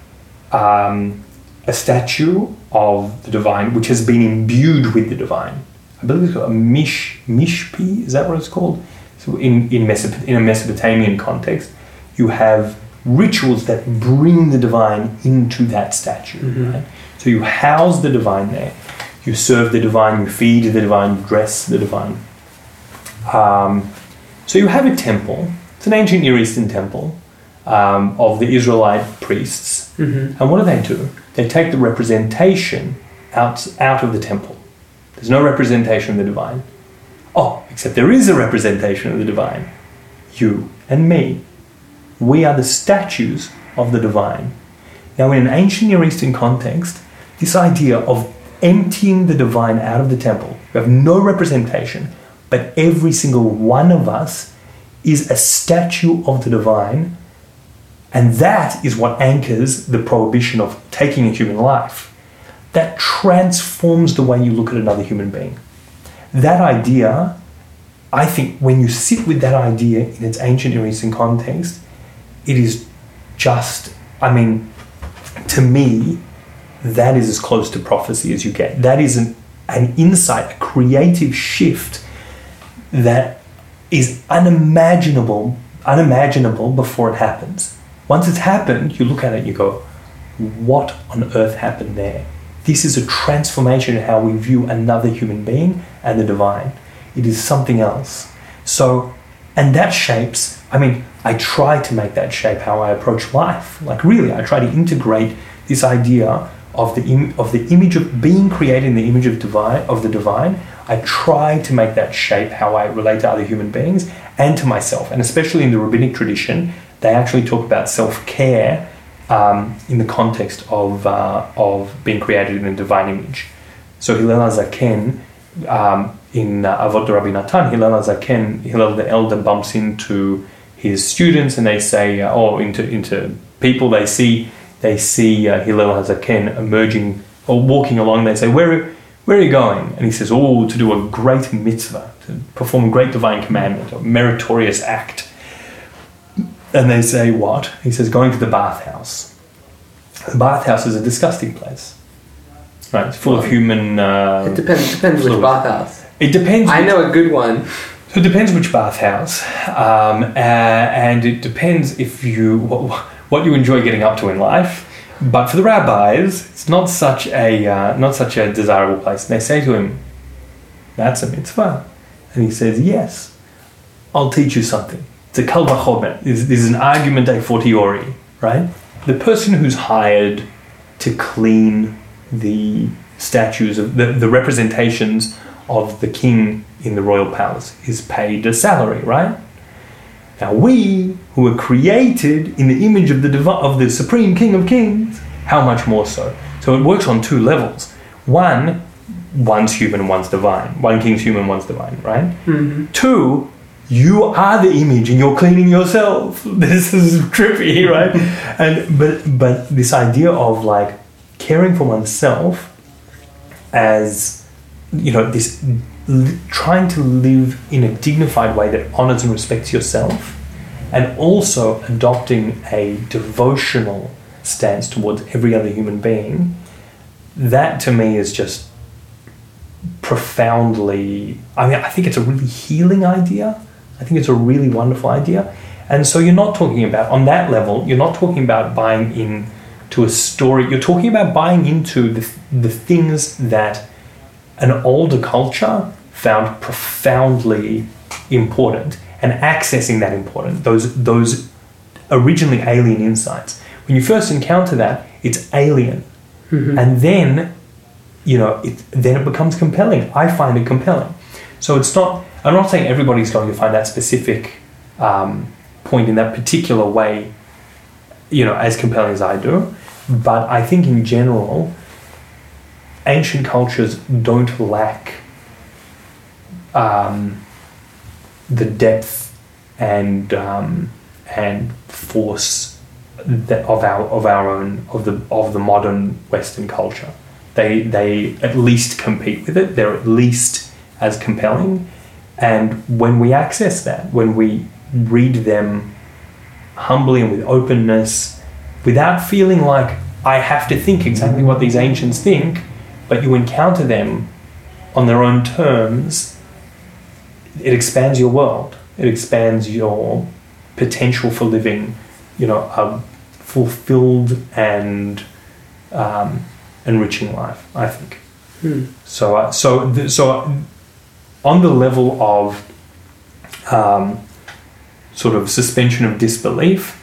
um, a statue of the divine which has been imbued with the divine. I believe it's called a mish, mishpi, is that what it's called? So in, in, Mesop- in a Mesopotamian context, you have rituals that bring the divine into that statue. Mhm. Right? So you house the divine there, you serve the divine, you feed the divine, you dress the divine. Um, so you have a temple, it's an ancient Near Eastern temple um, of the Israelite priests. Mm-hmm. And what do they do? They take the representation out, out of the temple. There's no representation of the divine. Oh, except there is a representation of the divine. You and me. We are the statues of the divine. Now, in an ancient Near Eastern context, this idea of emptying the divine out of the temple, we have no representation, but every single one of us is a statue of the divine and that is what anchors the prohibition of taking a human life. That transforms the way you look at another human being. That idea, I think, when you sit with that idea in its ancient Near Eastern context, it is just, I mean, to me, that is as close to prophecy as you get. That is an, an insight, a creative shift that is unimaginable, unimaginable before it happens. Once it's happened, you look at it and you go, what on earth happened there? This is a transformation in how we view another human being and the divine. It is something else. So, and that shapes, I mean, I try to make that shape how I approach life. Like, really, I try to integrate this idea of the, Im- of the image of being created in the image of, divine, of the divine. I try to make that shape how I relate to other human beings and to myself. And especially in the rabbinic tradition, they actually talk about self care um, in the context of, uh, of being created in a divine image. So Hillel Zaken, um, in uh, Avot Rabbi Natan, Hillel Zaken, Hillel the elder bumps into his students and they say, uh, or into, into people, they see, they see uh, Hillel Zaken emerging or walking along, they say, where, where are you going? And he says, oh, to do a great mitzvah, to perform a great divine commandment, a meritorious act. And they say, What? He says, Going to the bathhouse. The bathhouse is a disgusting place. Right? It's full of human. Uh, It depends. Depends which bathhouse. It depends. I know a good one. It depends which bathhouse. Um, uh, and it depends if you. What, what you enjoy getting up to in life. But for the rabbis, it's not such a uh, not such a desirable place. And they say to him, "That's a mitzvah," and he says, "Yes, I'll teach you something." It's a kal vachomer. This this is an argument a fortiori, right? The person who's hired to clean the statues of the, the representations of the king in the royal palace is paid a salary, right? Now we, who were created in the image of the divi- of the supreme King of Kings, how much more so? So it works on two levels. One, one's human, one's divine. One king's human, one's divine, right? Mm-hmm. Two, you are the image and you're cleaning yourself. This is trippy, right? and but but this idea of like caring for oneself as you know this li- trying to live in a dignified way that honors and respects yourself and also adopting a devotional stance towards every other human being that to me is just profoundly i mean i think it's a really healing idea. I think it's a really wonderful idea. And so you're not talking about on that level you're not talking about buying in to a story. You're talking about buying into the, the things that an older culture found profoundly important and accessing that important those those originally alien insights. When you first encounter that, it's alien, Mhm. and then you know it, then it becomes compelling. I find it compelling. So it's not. I'm not saying everybody's going to find that specific um, point in that particular way, you know, as compelling as I do. But I think in general, ancient cultures don't lack um, the depth and um, and force that of our of our own of the of the modern Western culture. They they at least compete with it. They're at least as compelling. And when we access that, when we read them humbly and with openness, without feeling like I have to think exactly what these ancients think, but you encounter them on their own terms, it expands your world. It expands your potential for living, you know, a fulfilled and um, enriching life. I think. Hmm. So, uh, so, th- so, on the level of um, sort of suspension of disbelief,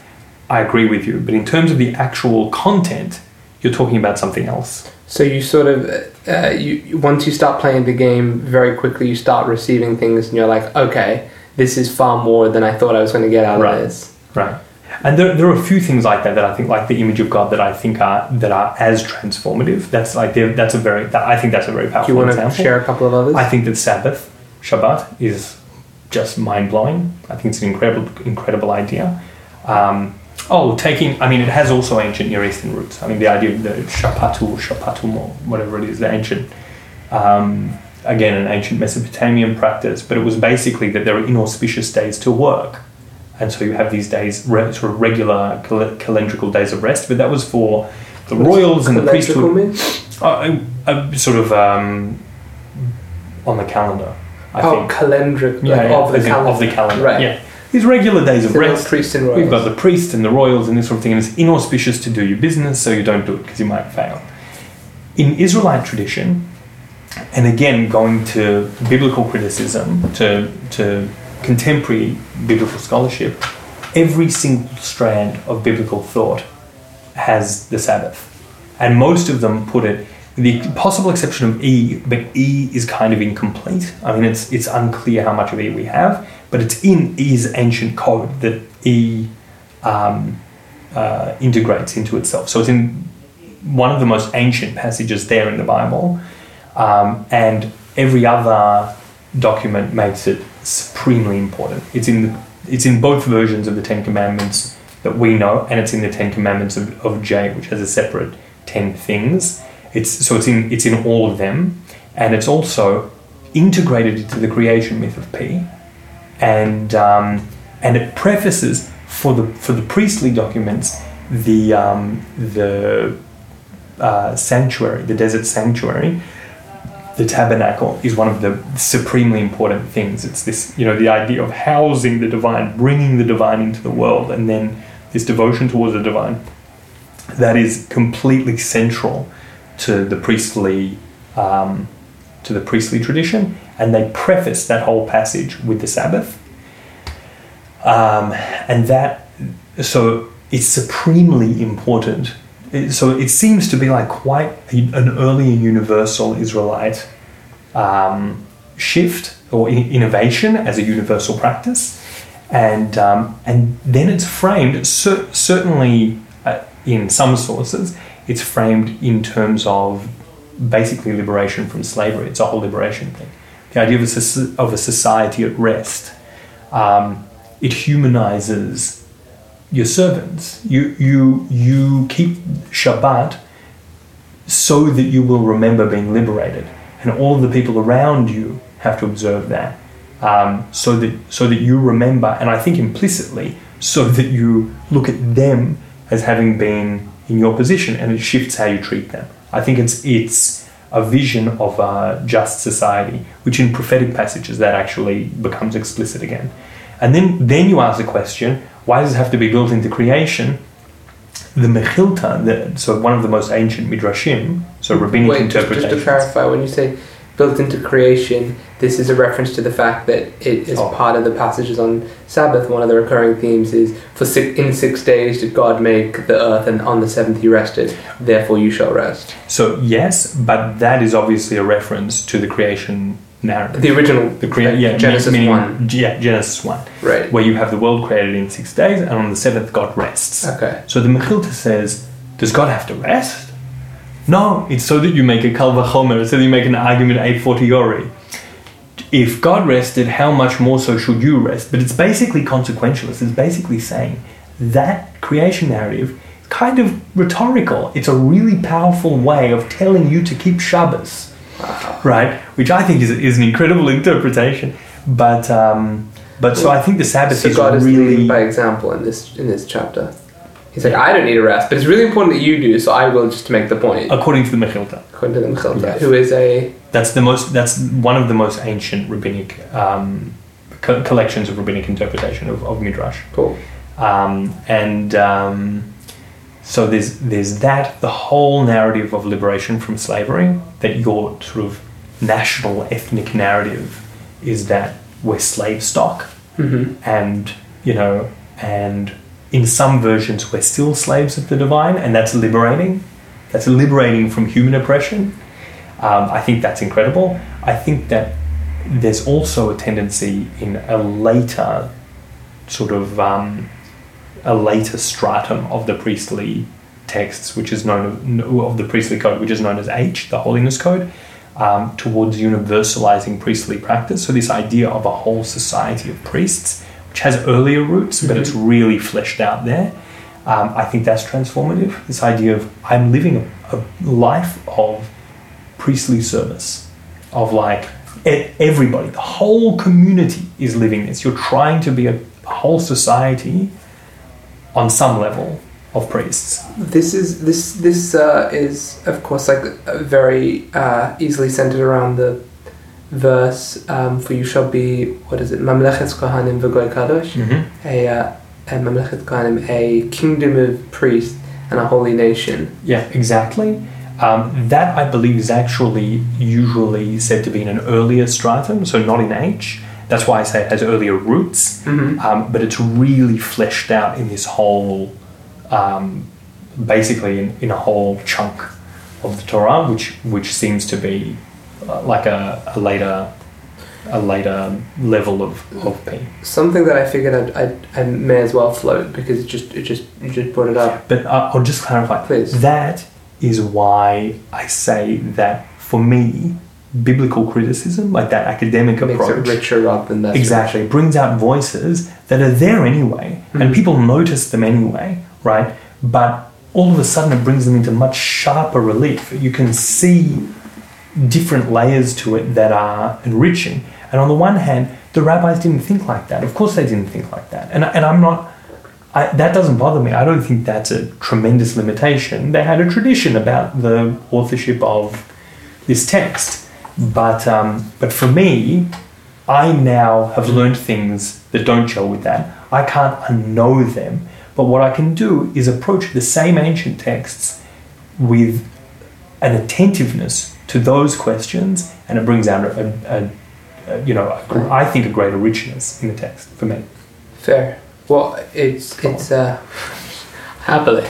I agree with you. But in terms of the actual content, you're talking about something else. So you sort of, uh, you once you start playing the game, very quickly you start receiving things, and you're like, okay, this is far more than I thought I was going to get out Right. of this. Right. And there, there are a few things like that that I think, like the image of God, that I think are that are as transformative. That's like that's a very that, I think that's a very powerful. Do you want to share a couple of others? I think that Sabbath, Shabbat, is just mind blowing. I think it's an incredible, incredible idea. Um, oh, taking, I mean, it has also ancient Near Eastern roots. I mean, the idea of the Shapatu, Shapatum, or whatever it is, the ancient, um, again, an ancient Mesopotamian practice, but it was basically that there are inauspicious days to work. And so you have these days, re- sort of regular cal- calendrical days of rest, but that was for the royals and the priesthood. means? Uh, uh, sort of um, on the calendar, I oh, think. calendric Yeah, like, yeah, of the as calendar. of the calendar. Right. Yeah, these regular days of rest. priest and We've got the priests and the royals and this sort of thing, and it's inauspicious to do your business, so you don't do it because you might fail. In Israelite tradition, and again going to biblical criticism, to to contemporary biblical scholarship, every single strand of biblical thought has the Sabbath. And most of them put it, with the possible exception of E, but E is kind of incomplete. I mean, it's, it's unclear how much of E we have, but it's in E's ancient code that E um, uh, integrates into itself. So it's in one of the most ancient passages there in the Bible, um, and every other document makes it supremely important. It's in it's in both versions of the Ten Commandments that we know, and it's in the Ten Commandments of, of J, which has a separate ten things. It's so it's in it's in all of them, and it's also integrated into the creation myth of P, and um, and it prefaces for the for the priestly documents the um, the uh, sanctuary, the desert sanctuary, the tabernacle is one of the supremely important things. It's this, you know, the idea of housing the divine, bringing the divine into the world, and then this devotion towards the divine. That is completely central to the priestly, um, to the priestly tradition, and they preface that whole passage with the Sabbath. Um, and that, so it's supremely important so it seems to be like quite an early and universal Israelite um, shift or innovation as a universal practice, and um, and then it's framed cer- certainly uh, in some sources it's framed in terms of basically liberation from slavery. It's a whole liberation thing. The idea of a, of a society at rest. Um, it humanizes your servants. You you you keep Shabbat so that you will remember being liberated, and all the people around you have to observe that, um, so that so that you remember, and I think implicitly, so that you look at them as having been in your position, and it shifts how you treat them. I think it's it's a vision of a just society, which in prophetic passages that actually becomes explicit again. And then, then you ask the question, why does it have to be built into creation? The Mechilta, the, so one of the most ancient midrashim, so rabbinic Wait, just, just to clarify, when you say built into creation. This is a reference to the fact that it is Oh. part of the passages on Sabbath. One of the recurring themes is for six, in six days did God make the earth, and on the seventh He rested. Therefore, you shall rest. So yes, but that is obviously a reference to the creation narrative. The original, The crea- yeah, Genesis meaning- one, Yeah, Genesis one, right? where you have the world created in six days, and on the seventh God rests. Okay. So the Mechilta says, does God have to rest? No, it's so that you make a kalvachomer, so that you make an argument a fortiori. If God rested, how much more so should you rest? But it's basically consequentialist. It's basically saying that creation narrative is kind of rhetorical. It's a really powerful way of telling you to keep Shabbos, right? Which I think is, is an incredible interpretation. But um, but so I think the Sabbath So is God is really by example in this in this chapter. He's like, I don't need a rest, but it's really important that you do, so I will just to make the point. according to the Mechilta. According to the Mechilta, Yes. who is a That's the most. That's one of the most ancient rabbinic um, co- collections of rabbinic interpretation of, of midrash. cool. Um, and um, so there's there's that the whole narrative of liberation from slavery that your sort of national ethnic narrative is that we're slave stock hmm and you know and in some versions we're still slaves of the divine and that's liberating. That's liberating from human oppression. Um, i think that's incredible. I think that there's also a tendency in a later sort of um, a later stratum of the priestly texts which is known of the priestly code which is known as h the holiness code um, towards universalizing priestly practice. So, this idea of a whole society of priests, which has earlier roots, but it's really fleshed out there. Um, I think that's transformative. This idea of I'm living a, a life of priestly service, of like everybody, the whole community is living this. You're trying to be a, whole society on some level of priests. This is this this uh, is of course like very uh, easily centered around the verse um, for you shall be what is it Mamlechet Kohanim v'Goy Kadosh Mm-hmm. a uh, a Mamlechet Kohanim a kingdom of priests and a holy nation. Yeah, exactly. Um, that I believe is actually usually said to be in an earlier stratum, so not in H. That's why I say it has earlier roots, Mm-hmm. um, but it's really fleshed out in this whole, um, basically in, in a whole chunk of the Torah, which which seems to be like a, a later a later level of, of P. Something that I figured I'd, I'd, I may as well float because it just it just you just brought it up. But uh, I'll just clarify. Please. That is why I say that for me, biblical criticism, like that academic makes approach, it richer rather than less. exactly brings out voices that are there anyway, and Mhm. people notice them anyway, right? But all of a sudden, it brings them into much sharper relief. You can see different layers to it that are enriching. And on the one hand, the rabbis didn't think like that. Of course, they didn't think like that. And, and I'm not, I, that doesn't bother me. I don't think that's a tremendous limitation. They had a tradition about the authorship of this text. But, um, but for me, I now have learned things that don't gel with that. I can't unknow them. But what I can do is approach the same ancient texts with an attentiveness to those questions, and it brings out a, a, a you know, a, I think a greater richness in the text for me. Fair. Well, it's Come it's uh, happily.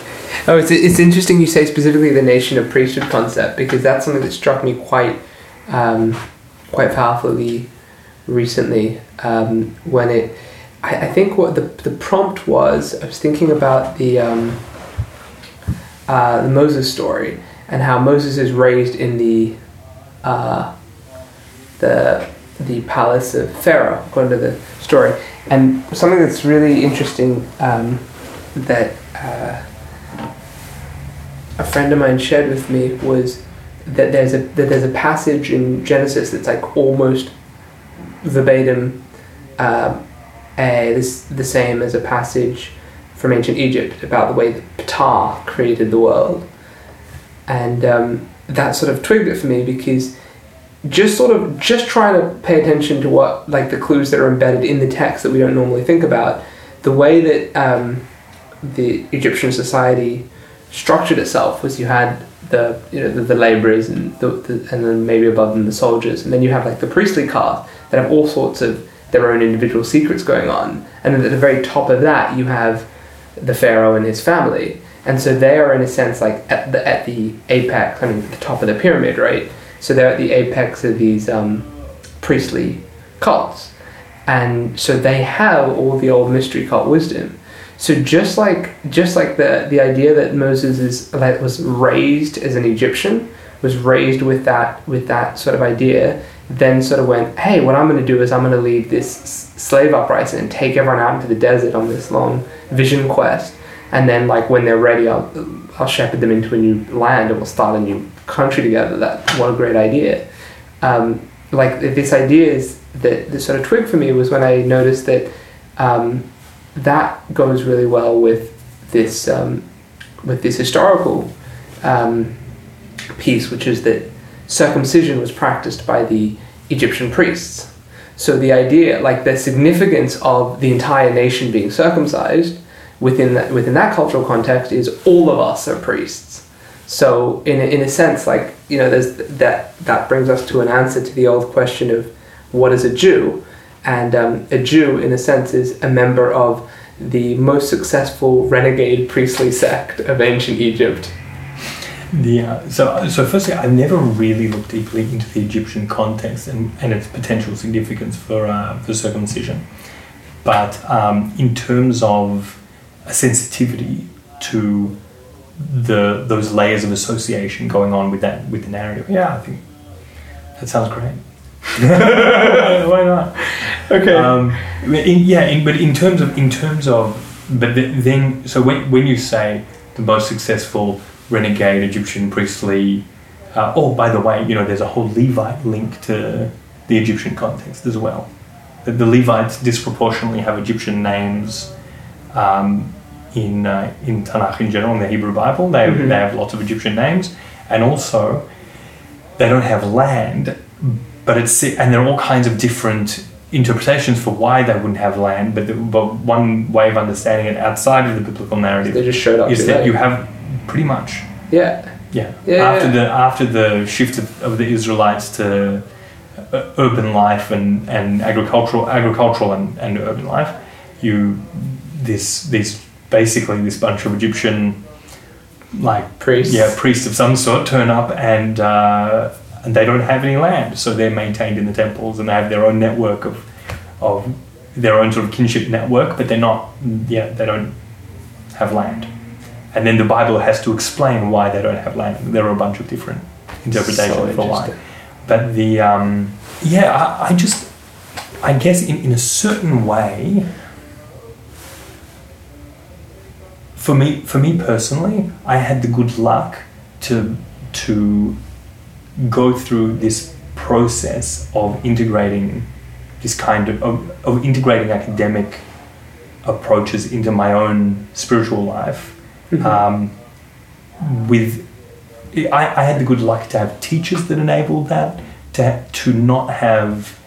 Oh, it's it's interesting you say specifically the nation of priesthood concept because that's something that struck me quite um, quite powerfully recently um, when it. I, I think what the the prompt was. I was thinking about the um, uh, the Moses story and how Moses is raised in the uh, the the palace of Pharaoh, according to the story. And something that's really interesting um, that uh, a friend of mine shared with me was that there's a that there's a passage in Genesis that's like almost verbatim uh, a, this, the same as a passage from ancient Egypt about the way that Ptah created the world, and um, that sort of twigged it for me because just sort of just trying to pay attention to what like the clues that are embedded in the text that we don't normally think about the way that um, the egyptian society structured itself was you had the you know the, the laborers and the, the, and then maybe above them the soldiers, and then you have like the priestly caste that have all sorts of their own individual secrets going on, and then at the very top of that you have the pharaoh and his family, and so they are in a sense like at the at the apex, I mean the top of the pyramid, right? So they're at the apex of these um, priestly cults, and so they have all the old mystery cult wisdom. So just like just like the the idea that Moses is that was raised as an Egyptian was raised with that with that sort of idea, then sort of went, hey, what I'm going to do is I'm going to lead this slave uprising and take everyone out into the desert on this long vision quest, and then like when they're ready, I'll I'll shepherd them into a new land and we'll start a new country together. That what a great idea. Um, like this idea is that the sort of twig for me was when I noticed that. Um, that goes really well with this um, with this historical um, piece, which is that circumcision was practiced by the Egyptian priests. So the idea, like the significance of the entire nation being circumcised within that within that cultural context is all of us are priests. So in a, in a sense, like you know, there's that that brings us to an answer to the old question of what is a Jew and um, a Jew, in a sense, is a member of the most successful renegade priestly sect of ancient Egypt. Yeah. So, so firstly, I never really looked deeply into the Egyptian context and, and its potential significance for uh, for circumcision, but um, in terms of a sensitivity to the those layers of association going on with that with the narrative, yeah, I think that sounds great. Why not? Okay. Um, in, yeah, in, but in terms of in terms of, but then so when when you say the most successful renegade Egyptian priestly, uh, oh by the way, you know there's a whole Levite link to the Egyptian context as well. The, the Levites disproportionately have Egyptian names. Um, in uh, in Tanakh in general, in the Hebrew Bible, they, mm-hmm. they have lots of Egyptian names, and also they don't have land, but it's and there are all kinds of different interpretations for why they wouldn't have land. But the, but one way of understanding it outside of the biblical narrative they just showed up is that you have pretty much yeah yeah, yeah after yeah. the after the shift of, of the Israelites to uh, urban life and, and agricultural agricultural and, and urban life, you this these basically this bunch of Egyptian like priests yeah priests of some sort turn up and uh, and they don't have any land, so they're maintained in the temples and they have their own network of, of their own sort of kinship network, but they're not, yeah, they don't have land. And then the Bible has to explain why they don't have land. There are a bunch of different interpretations so for why. But the, um, yeah, I, I just, I guess in, in a certain way, for me, for me personally, I had the good luck to to go through this process of integrating this kind of, of, of integrating academic approaches into my own spiritual life mm-hmm. um, with I, I, had the good luck to have teachers that enabled that to, to not have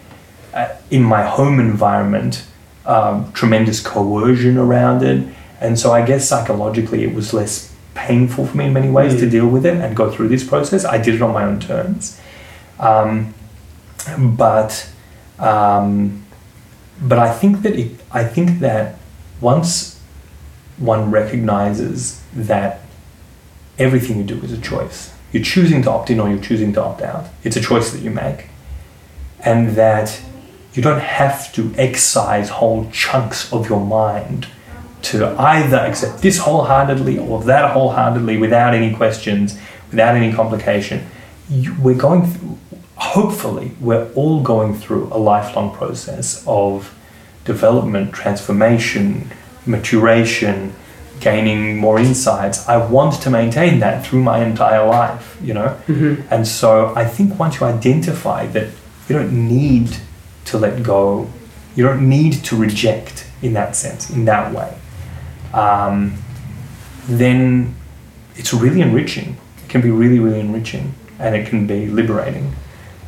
uh, in my home environment um, tremendous coercion around it and so I guess psychologically it was less painful for me in many ways mm. to deal with it and go through this process. I did it on my own terms, um, but um, but I think that it, I think that once one recognizes that everything you do is a choice. You're choosing to opt in or you're choosing to opt out. It's a choice that you make, and that you don't have to excise whole chunks of your mind to either accept this wholeheartedly or that wholeheartedly without any questions, without any complication. You, we're going hopefully, we're all going through a lifelong process of development, transformation, maturation, gaining more insights. I want to maintain that through my entire life, you know? Mm-hmm. And so I think once you identify that you don't need to let go, you don't need to reject in that sense, in that way um, then it's really enriching. It can be really, really enriching and it can be liberating.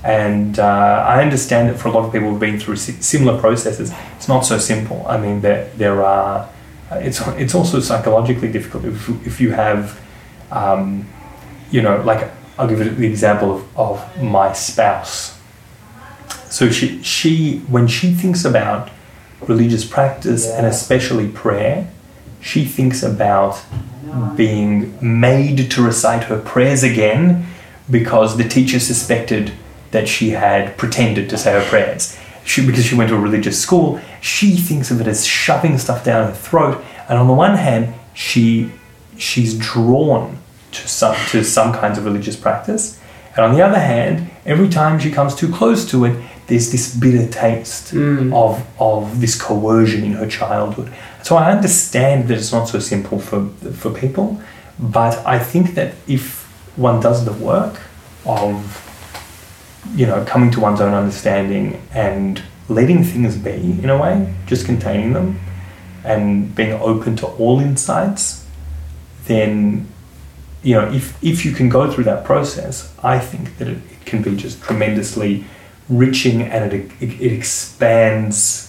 And uh, I understand that for a lot of people who've been through similar processes, it's not so simple. I mean, there, there are, it's, it's also psychologically difficult if, if you have um, you know, like I'll give you the example of, of my spouse. So she, she, when she thinks about religious practice and especially prayer, she thinks about being made to recite her prayers again because the teacher suspected that she had pretended to say her prayers. She, because she went to a religious school, she thinks of it as shoving stuff down her throat. And on the one hand, she she's drawn to some to some kinds of religious practice, and on the other hand, every time she comes too close to it, there's this bitter taste Mm. of of this coercion in her childhood. So I understand that it's not so simple for for people, but I think that if one does the work of you know coming to one's own understanding and letting things be in a way, just containing them, and being open to all insights, then you know if if you can go through that process, I think that it, it can be just tremendously enriching and it, it, it expands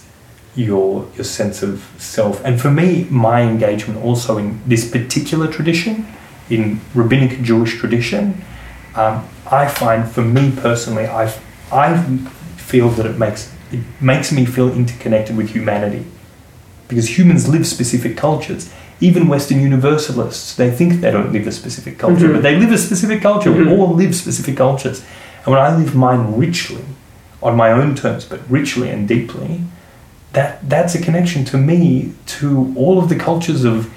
your your sense of self. And for me, my engagement also in this particular tradition, in rabbinic Jewish tradition, um, I find for me personally, I I feel that it makes it makes me feel interconnected with humanity, because humans live specific cultures. Even Western Universalists, they think they don't live a specific culture, Mhm. but they live a specific culture. Mhm. We all live specific cultures, and when I live mine richly, on my own terms, but richly and deeply, that that's a connection to me to all of the cultures of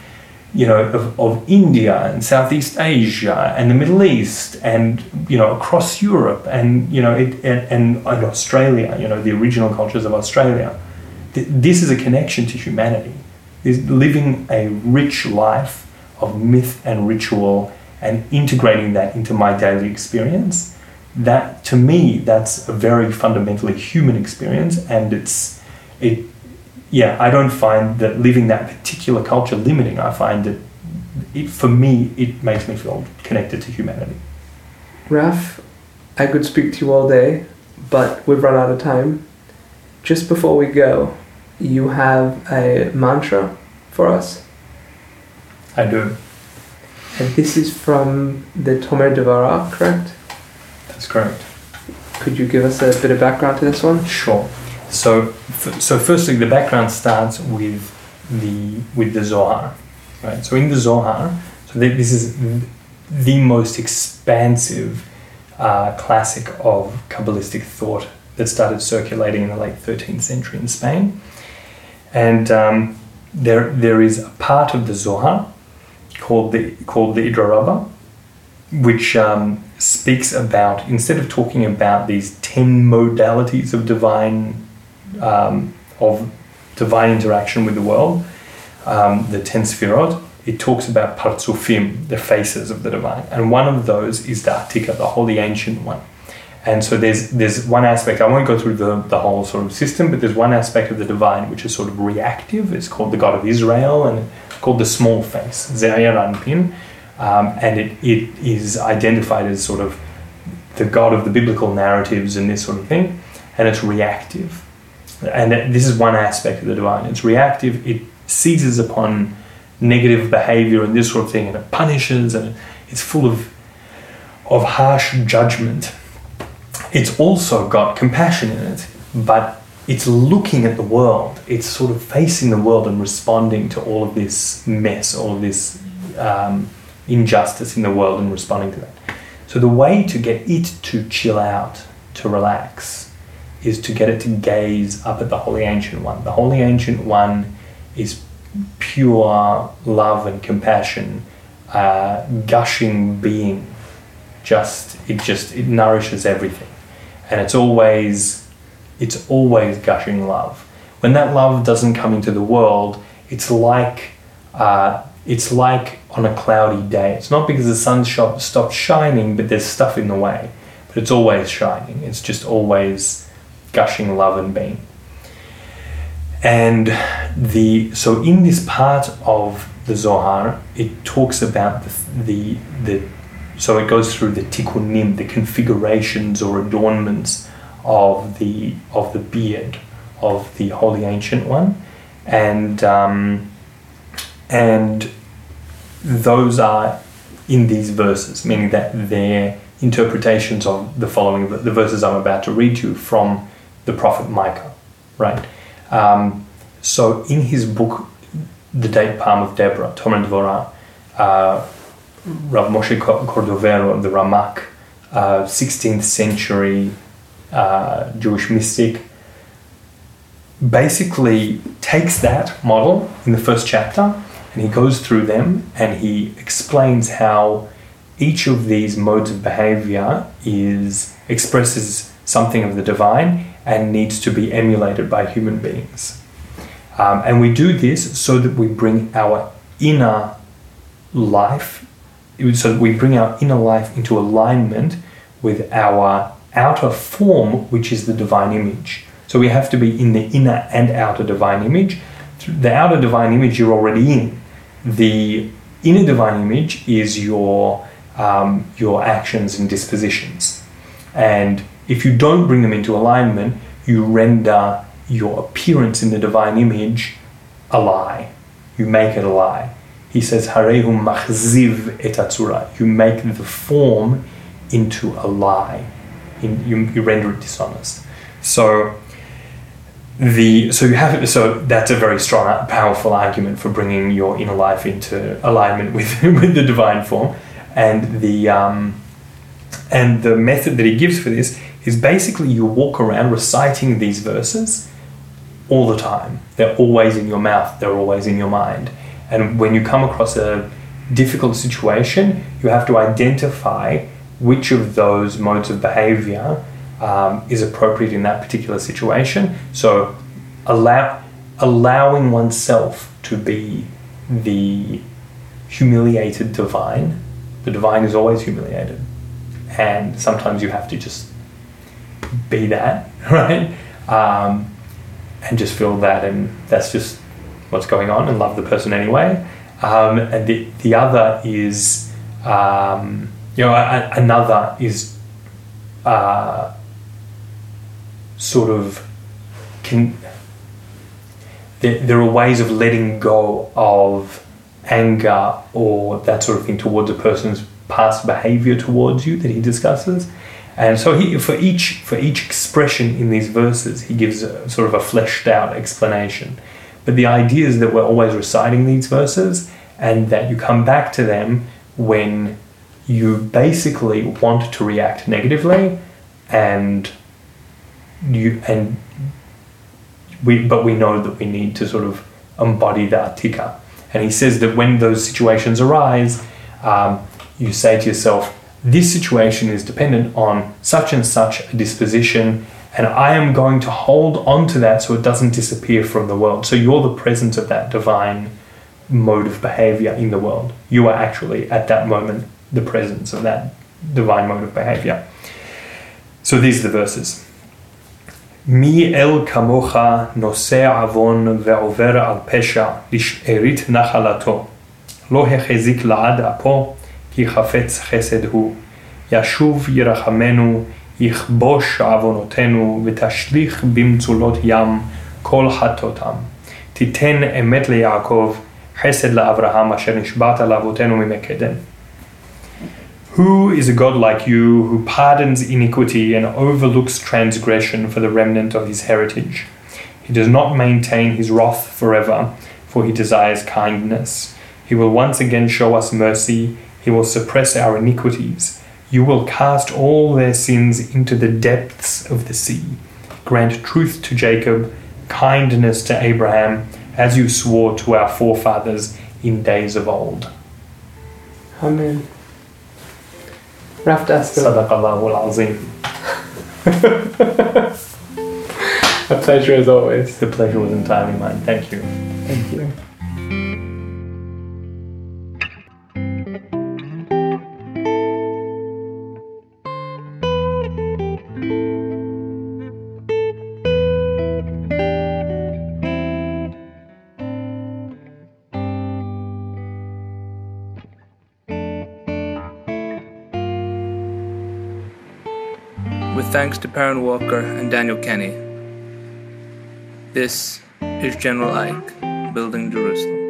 you know of, of India and Southeast Asia and the Middle East and you know across Europe and you know it, and, and, Australia you know the original cultures of Australia. This is a connection to humanity. Is living a rich life of myth and ritual and integrating that into my daily experience that to me that's a very fundamentally human experience and it's it yeah i don't find that living that particular culture limiting i find that it, for me it makes me feel connected to humanity Raf, I could speak to you all day, but we've run out of time. Just before we go, you have a mantra for us, i do and this is from the Tomer Devorah, correct? that's correct Could you give us a bit of background to this one? Sure. So, so firstly, the background starts with the with the Zohar, right? So in the Zohar, so th- this is the most expansive uh, classic of Kabbalistic thought that started circulating in the late 13th century in Spain, and um, there there is a part of the Zohar called the called the Idra Rabbah, which um, speaks about instead of talking about these ten modalities of divine um, of divine interaction with the world, um, the ten sfirot, it talks about partsufim, the faces of the divine, and one of those is the Atika, the holy ancient one. And so there's there's one aspect. I won't go through the, the whole sort of system, but there's one aspect of the divine which is sort of reactive. It's called the God of Israel, and called the small face, Zeir Anpin, um, and it, it is identified as sort of the God of the biblical narratives and this sort of thing, and it's reactive. And this is one aspect of the divine. It's reactive. It seizes upon negative behavior and this sort of thing, and it punishes, and it's full of of harsh judgment. It's also got compassion in it, but it's looking at the world. It's sort of facing the world and responding to all of this mess, all of this um, injustice in the world, and responding to that. So the way to get it to chill out, to relax, is to get it to gaze up at the Holy Ancient One. The Holy Ancient One is pure love and compassion, uh, gushing being. Just it just it nourishes everything, and it's always it's always gushing love. When that love doesn't come into the world, it's like uh, it's like on a cloudy day. It's not because the sun stopped shining, but there's stuff in the way. But it's always shining. It's just always gushing love and being. And the so in this part of the Zohar, it talks about the the, the so it goes through the tikkunim, the configurations or adornments of the of the beard of the holy ancient one, and um, and those are in these verses, meaning that their interpretations of the following, the verses I'm about to read to you from the prophet Micah, right? Um, so in his book, The Date Palm of Deborah, Tomer Dvorah, uh, Rav Moshe Cordovero, the Ramak, uh, 16th century uh, Jewish mystic, basically takes that model in the first chapter and he goes through them and he explains how each of these modes of behavior is expresses something of the divine and needs to be emulated by human beings. Um, and we do this so that we bring our inner life, so that we bring our inner life into alignment with our outer form, which is the divine image. So we have to be in the inner and outer divine image. The outer divine image you're already in. The inner divine image is your um, your actions and dispositions. And if you don't bring them into alignment, you render your appearance in the divine image a lie. You make it a lie. He says, Harehu machziv et atzura. You make the form into a lie. You, you render it dishonest. So the so you have so that's a very strong powerful argument for bringing your inner life into alignment with with the divine form and the um, and the method that he gives for this is basically you walk around reciting these verses all the time they're always in your mouth they're always in your mind and when you come across a difficult situation you have to identify which of those modes of behavior um, is appropriate in that particular situation. So, allow allowing oneself to be the humiliated divine. The divine is always humiliated, and sometimes you have to just be that, right? Um, and just feel that, and that's just what's going on, and love the person anyway. Um, and the the other is, um, you know, a, another is. Uh, sort of can there, there are ways of letting go of anger or that sort of thing towards a person's past behavior towards you that he discusses and so he for each for each expression in these verses he gives a, sort of a fleshed out explanation but the idea is that we're always reciting these verses and that you come back to them when you basically want to react negatively and you and we but we know that we need to sort of embody the atika. And he says that when those situations arise, um, you say to yourself, this situation is dependent on such and such a disposition, and I am going to hold on to that so it doesn't disappear from the world. So you're the presence of that divine mode of behavior in the world. You are actually at that moment the presence of that divine mode of behavior. So these are the verses. מי אל כמוך נושא עוון ועובר על פשע לשארית נחלתו. לא החזיק לעד אפו, כי חפץ חסד הוא. ישוב ירחמנו, יכבוש עוונותינו, ותשליך במצולות ים כל חטאותם. תיתן אמת ליעקב, חסד לאברהם, אשר נשבעת לאבותינו ממקדם. Who is a God like you who pardons iniquity and overlooks transgression for the remnant of his heritage? He does not maintain his wrath forever, for he desires kindness. He will once again show us mercy, he will suppress our iniquities. You will cast all their sins into the depths of the sea. Grant truth to Jacob, kindness to Abraham, as you swore to our forefathers in days of old. Amen. Sadaqallahu al-Azim. A pleasure as always. The pleasure was entirely mine. Thank you. Thank you. Thanks to Perrin Walker and Daniel Kenny. This is General Ike, Building Jerusalem.